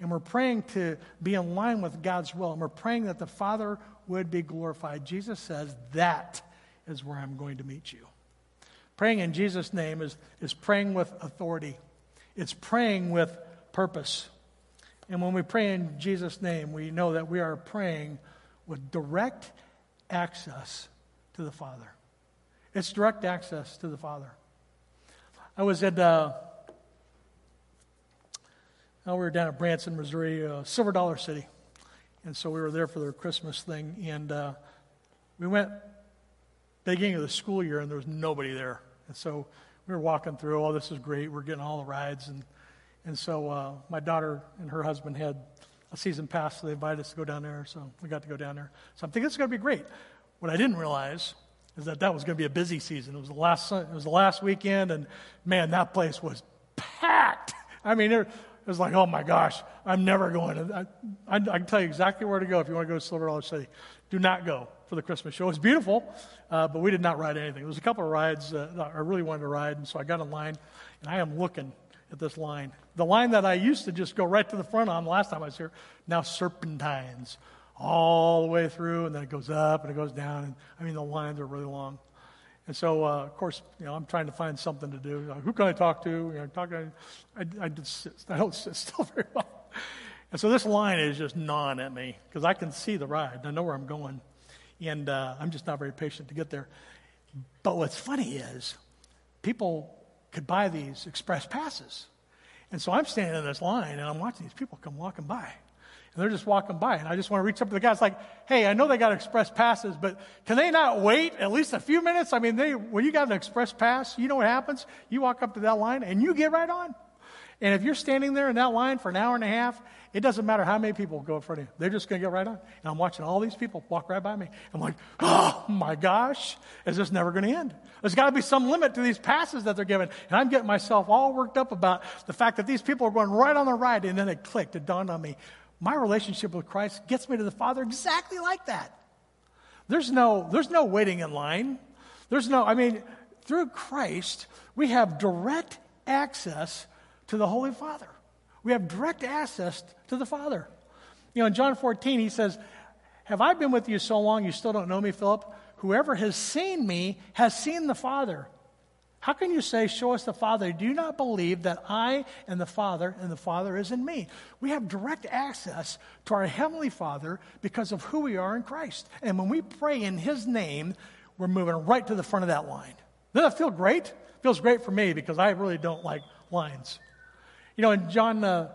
and we're praying to be in line with God's will, and we're praying that the Father would be glorified, Jesus says, that is where I'm going to meet you. Praying in Jesus' name is, is praying with authority, it's praying with purpose. And when we pray in Jesus' name, we know that we are praying with direct access to the Father. It's direct access to the Father. I was at, uh, we were down at Branson, Missouri, uh, Silver Dollar City. And so we were there for their Christmas thing. And uh, we went beginning of the school year, and there was nobody there. And so we were walking through, oh, this is great. We're getting all the rides. And and so uh, my daughter and her husband had a season pass, so they invited us to go down there. So we got to go down there. So I'm thinking it's going to be great. What I didn't realize is that that was going to be a busy season. It was the last it was the last weekend, and man, that place was packed. I mean, it was like, oh my gosh, I'm never going. I, I, I can tell you exactly where to go if you want to go to Silver Dollar City. Do not go for the Christmas show. It was beautiful, uh, but we did not ride anything. There was a couple of rides uh, that I really wanted to ride, and so I got in line, and I am looking at this line. The line that I used to just go right to the front on last time I was here, now serpentines all the way through, and then it goes up and it goes down. And I mean, the lines are really long. And so, uh, of course, you know, I'm trying to find something to do. Like, who can I talk to? You know, talk to I, I, just, I don't sit still very well. And so this line is just gnawing at me because I can see the ride. and I know where I'm going. And uh, I'm just not very patient to get there. But what's funny is people could buy these express passes. And so I'm standing in this line and I'm watching these people come walking by. And they're just walking by. And I just want to reach up to the guy. guys like, hey, I know they got express passes, but can they not wait at least a few minutes? I mean, they, when you got an express pass, you know what happens? You walk up to that line and you get right on. And if you're standing there in that line for an hour and a half, it doesn't matter how many people go in front of you. They're just going to get right on. And I'm watching all these people walk right by me. I'm like, oh my gosh, is this never going to end? There's got to be some limit to these passes that they're giving. And I'm getting myself all worked up about the fact that these people are going right on the ride. And then it clicked. It dawned on me. My relationship with Christ gets me to the Father exactly like that. There's no, there's no waiting in line. There's no, I mean, through Christ, we have direct access to the Holy Father. We have direct access to the Father. You know, in John 14, he says, Have I been with you so long you still don't know me, Philip? Whoever has seen me has seen the Father. How can you say, Show us the Father? Do you not believe that I and the Father and the Father is in me? We have direct access to our Heavenly Father because of who we are in Christ. And when we pray in His name, we're moving right to the front of that line. Doesn't that feel great? Feels great for me because I really don't like lines. You know, in John uh,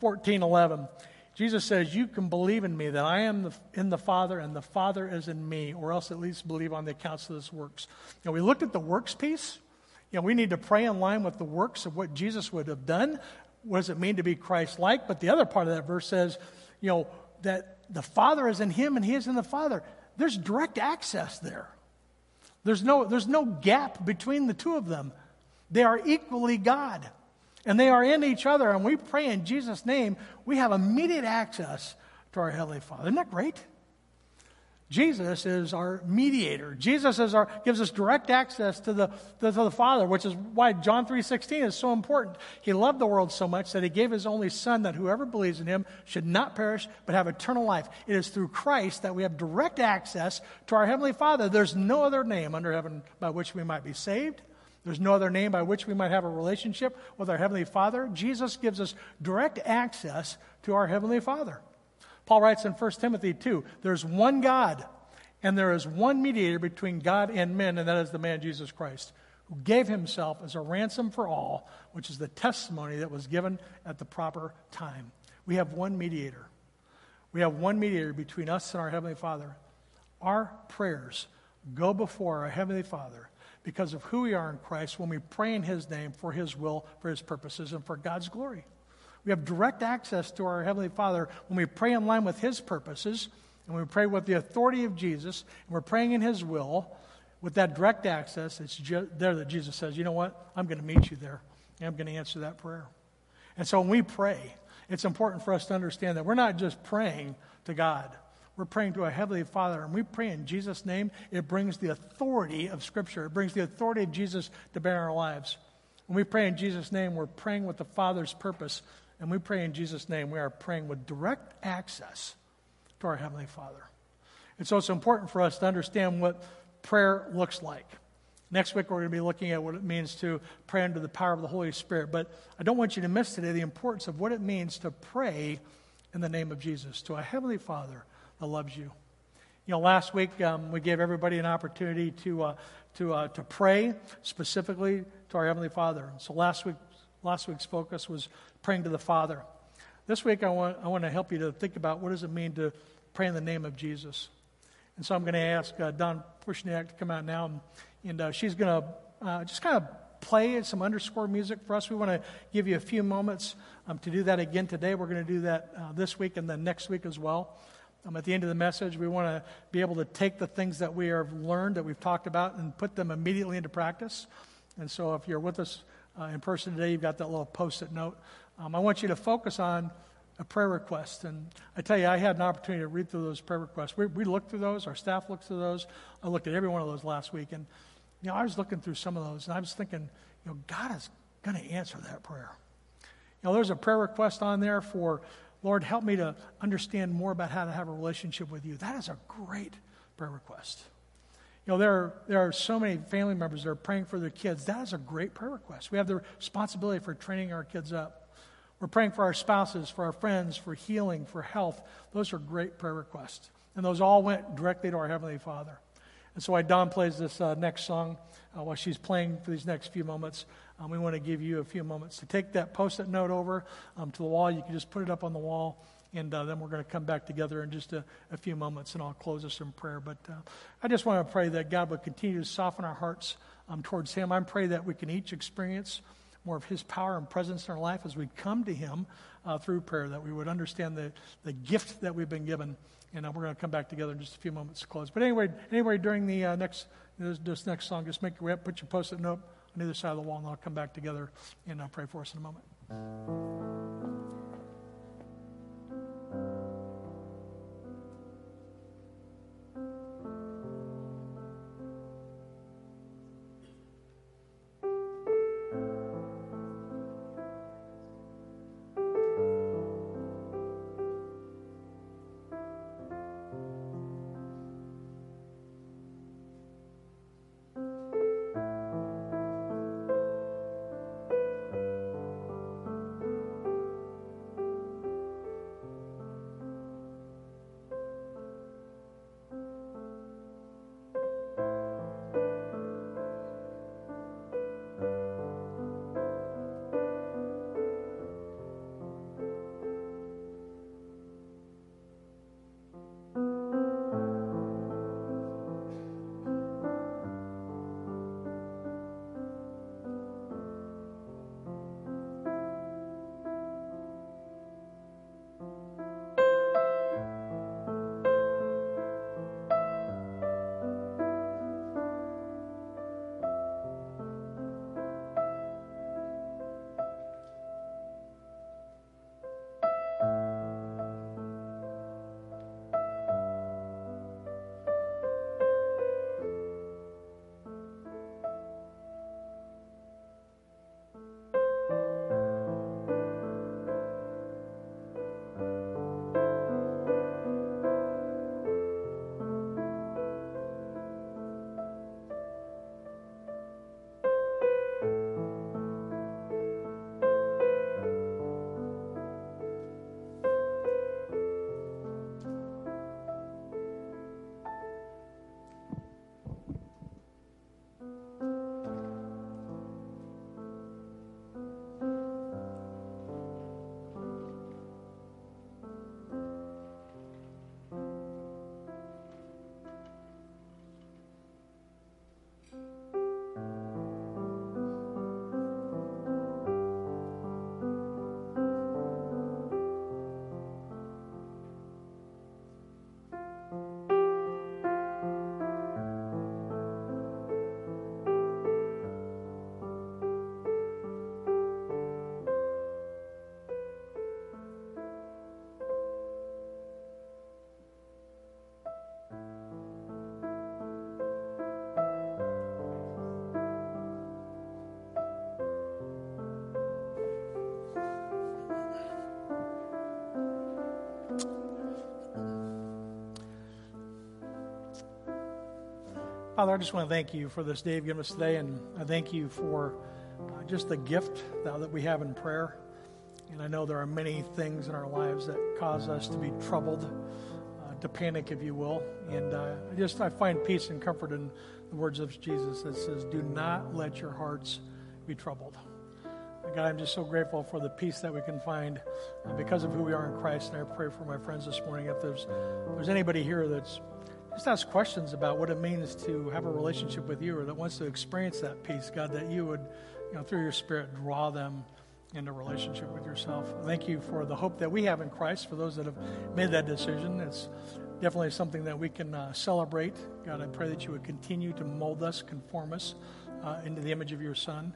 14 11, Jesus says, You can believe in me that I am the, in the Father and the Father is in me, or else at least believe on the accounts of this works. Know, we looked at the works piece. You know, we need to pray in line with the works of what Jesus would have done. What does it mean to be Christ like? But the other part of that verse says, you know, that the Father is in him and he is in the Father. There's direct access there. There's no, there's no gap between the two of them. They are equally God and they are in each other, and we pray in Jesus' name, we have immediate access to our Heavenly Father. Isn't that great? Jesus is our mediator. Jesus is our, gives us direct access to the, to the Father, which is why John 3.16 is so important. He loved the world so much that he gave his only Son that whoever believes in him should not perish but have eternal life. It is through Christ that we have direct access to our Heavenly Father. There's no other name under heaven by which we might be saved there's no other name by which we might have a relationship with our Heavenly Father. Jesus gives us direct access to our Heavenly Father. Paul writes in 1 Timothy 2 there's one God, and there is one mediator between God and men, and that is the man Jesus Christ, who gave himself as a ransom for all, which is the testimony that was given at the proper time. We have one mediator. We have one mediator between us and our Heavenly Father. Our prayers go before our Heavenly Father because of who we are in Christ when we pray in His name for His will, for His purposes, and for God's glory. We have direct access to our Heavenly Father when we pray in line with His purposes and we pray with the authority of Jesus and we're praying in His will. with that direct access, it's there that Jesus says, you know what? I'm going to meet you there. And I'm going to answer that prayer. And so when we pray, it's important for us to understand that we're not just praying to God. We're praying to a Heavenly Father, and we pray in Jesus' name. It brings the authority of Scripture, it brings the authority of Jesus to bear in our lives. When we pray in Jesus' name, we're praying with the Father's purpose. And we pray in Jesus' name, we are praying with direct access to our Heavenly Father. And so it's important for us to understand what prayer looks like. Next week, we're going to be looking at what it means to pray under the power of the Holy Spirit. But I don't want you to miss today the importance of what it means to pray in the name of Jesus to a Heavenly Father that loves you. You know, last week um, we gave everybody an opportunity to, uh, to, uh, to pray specifically to our Heavenly Father. So last, week, last week's focus was praying to the Father. This week I want, I want to help you to think about what does it mean to pray in the name of Jesus. And so I'm going to ask uh, Dawn Pushniak to come out now, and, and uh, she's going to uh, just kind of play some underscore music for us. We want to give you a few moments um, to do that again today. We're going to do that uh, this week and then next week as well. Um, at the end of the message, we want to be able to take the things that we have learned, that we've talked about, and put them immediately into practice. And so if you're with us uh, in person today, you've got that little post it note. Um, I want you to focus on a prayer request. And I tell you, I had an opportunity to read through those prayer requests. We, we looked through those, our staff looked through those. I looked at every one of those last week. And, you know, I was looking through some of those, and I was thinking, you know, God is going to answer that prayer. You know, there's a prayer request on there for, Lord, help me to understand more about how to have a relationship with you. That is a great prayer request. You know, there are, there are so many family members that are praying for their kids. That is a great prayer request. We have the responsibility for training our kids up. We're praying for our spouses, for our friends, for healing, for health. Those are great prayer requests. And those all went directly to our Heavenly Father. And so while Dawn plays this uh, next song, uh, while she's playing for these next few moments, um, we want to give you a few moments to take that post it note over um, to the wall. You can just put it up on the wall, and uh, then we're going to come back together in just a, a, few moments, and I'll close us in prayer. But uh, I just want to pray that God would continue to soften our hearts um, towards Him. I pray that we can each experience more of His power and presence in our life as we come to Him uh, through prayer, that we would understand the, the gift that we've been given. And uh, we're going to come back together in just a few moments to close. But anyway, anyway during the uh, next this, this, next song, just make your way up, put your post-it note on either side of the wall, and I'll come back together and I'll pray for us in a moment. Father, I just want to thank you for this day you've given us today, and I thank you for uh, just the gift that, we have in prayer. And I know there are many things in our lives that cause us to be troubled, uh, to panic, if you will. And uh, I just I find peace and comfort in the words of Jesus that says, "Do not let your hearts be troubled." God, I'm just so grateful for the peace that we can find uh, because of who we are in Christ. And I pray for my friends this morning. If there's, if there's anybody here that's just ask questions about what it means to have a relationship with you or that wants to experience that peace, God, that you would, you know, through your Spirit, draw them into relationship with yourself. Thank you for the hope that we have in Christ for those that have made that decision. It's definitely something that we can uh, celebrate. God, I pray that you would continue to mold us, conform us uh, into the image of your Son.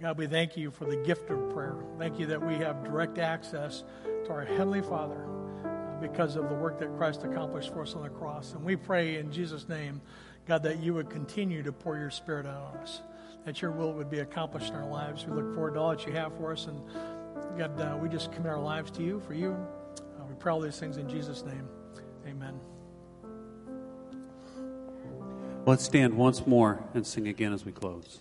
God, we thank you for the gift of prayer. Thank you that we have direct access to our Heavenly Father because of the work that Christ accomplished for us on the cross. And we pray in Jesus' name, God, that you would continue to pour your Spirit out on us, that your will would be accomplished in our lives. We look forward to all that you have for us. And God, uh, we just commit our lives to you, for you. Uh, we pray all these things in Jesus' name. Amen. Let's stand once more and sing again as we close.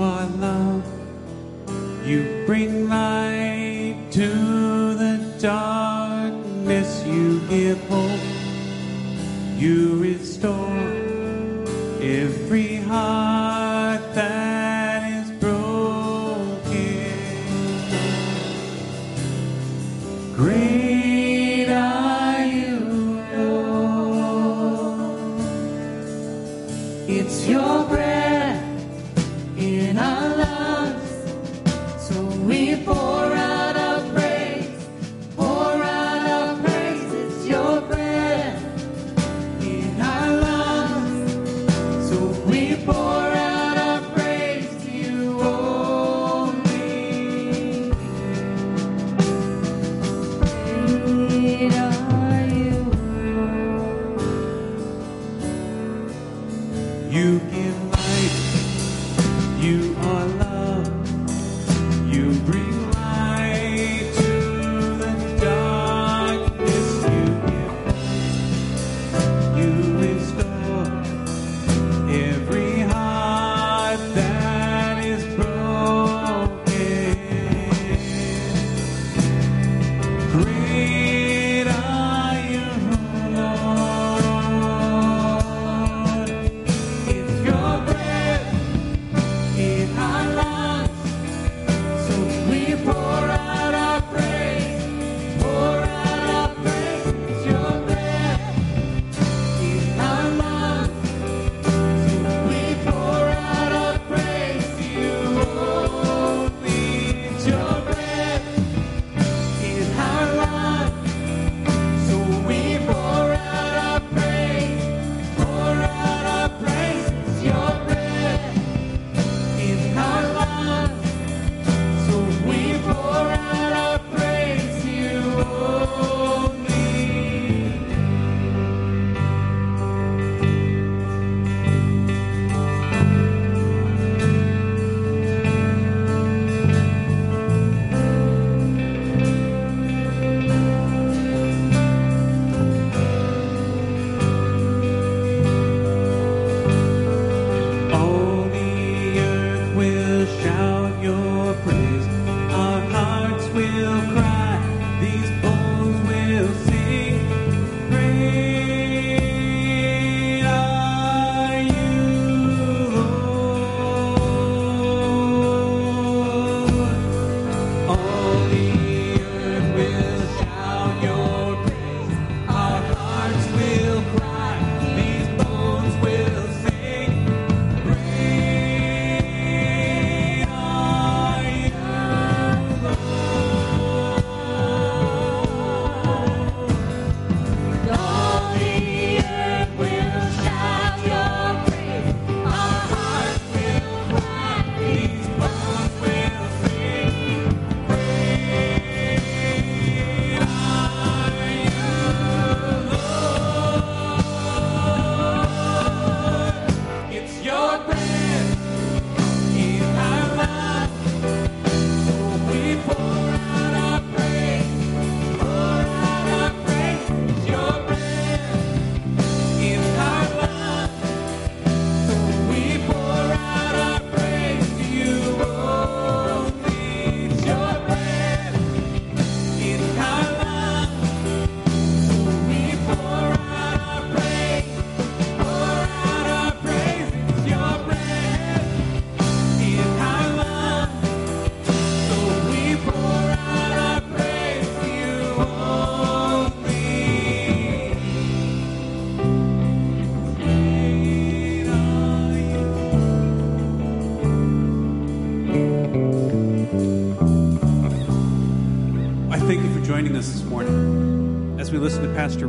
You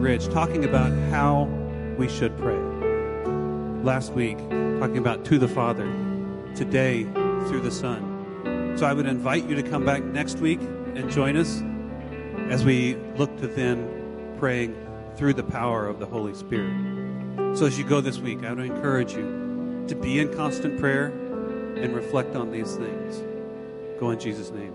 Rich talking about how we should pray. Last week, talking about to the Father, today through the Son. So I would invite you to come back next week and join us as we look to then praying through the power of the Holy Spirit. So as you go this week, I would encourage you to be in constant prayer and reflect on these things. Go in Jesus' name.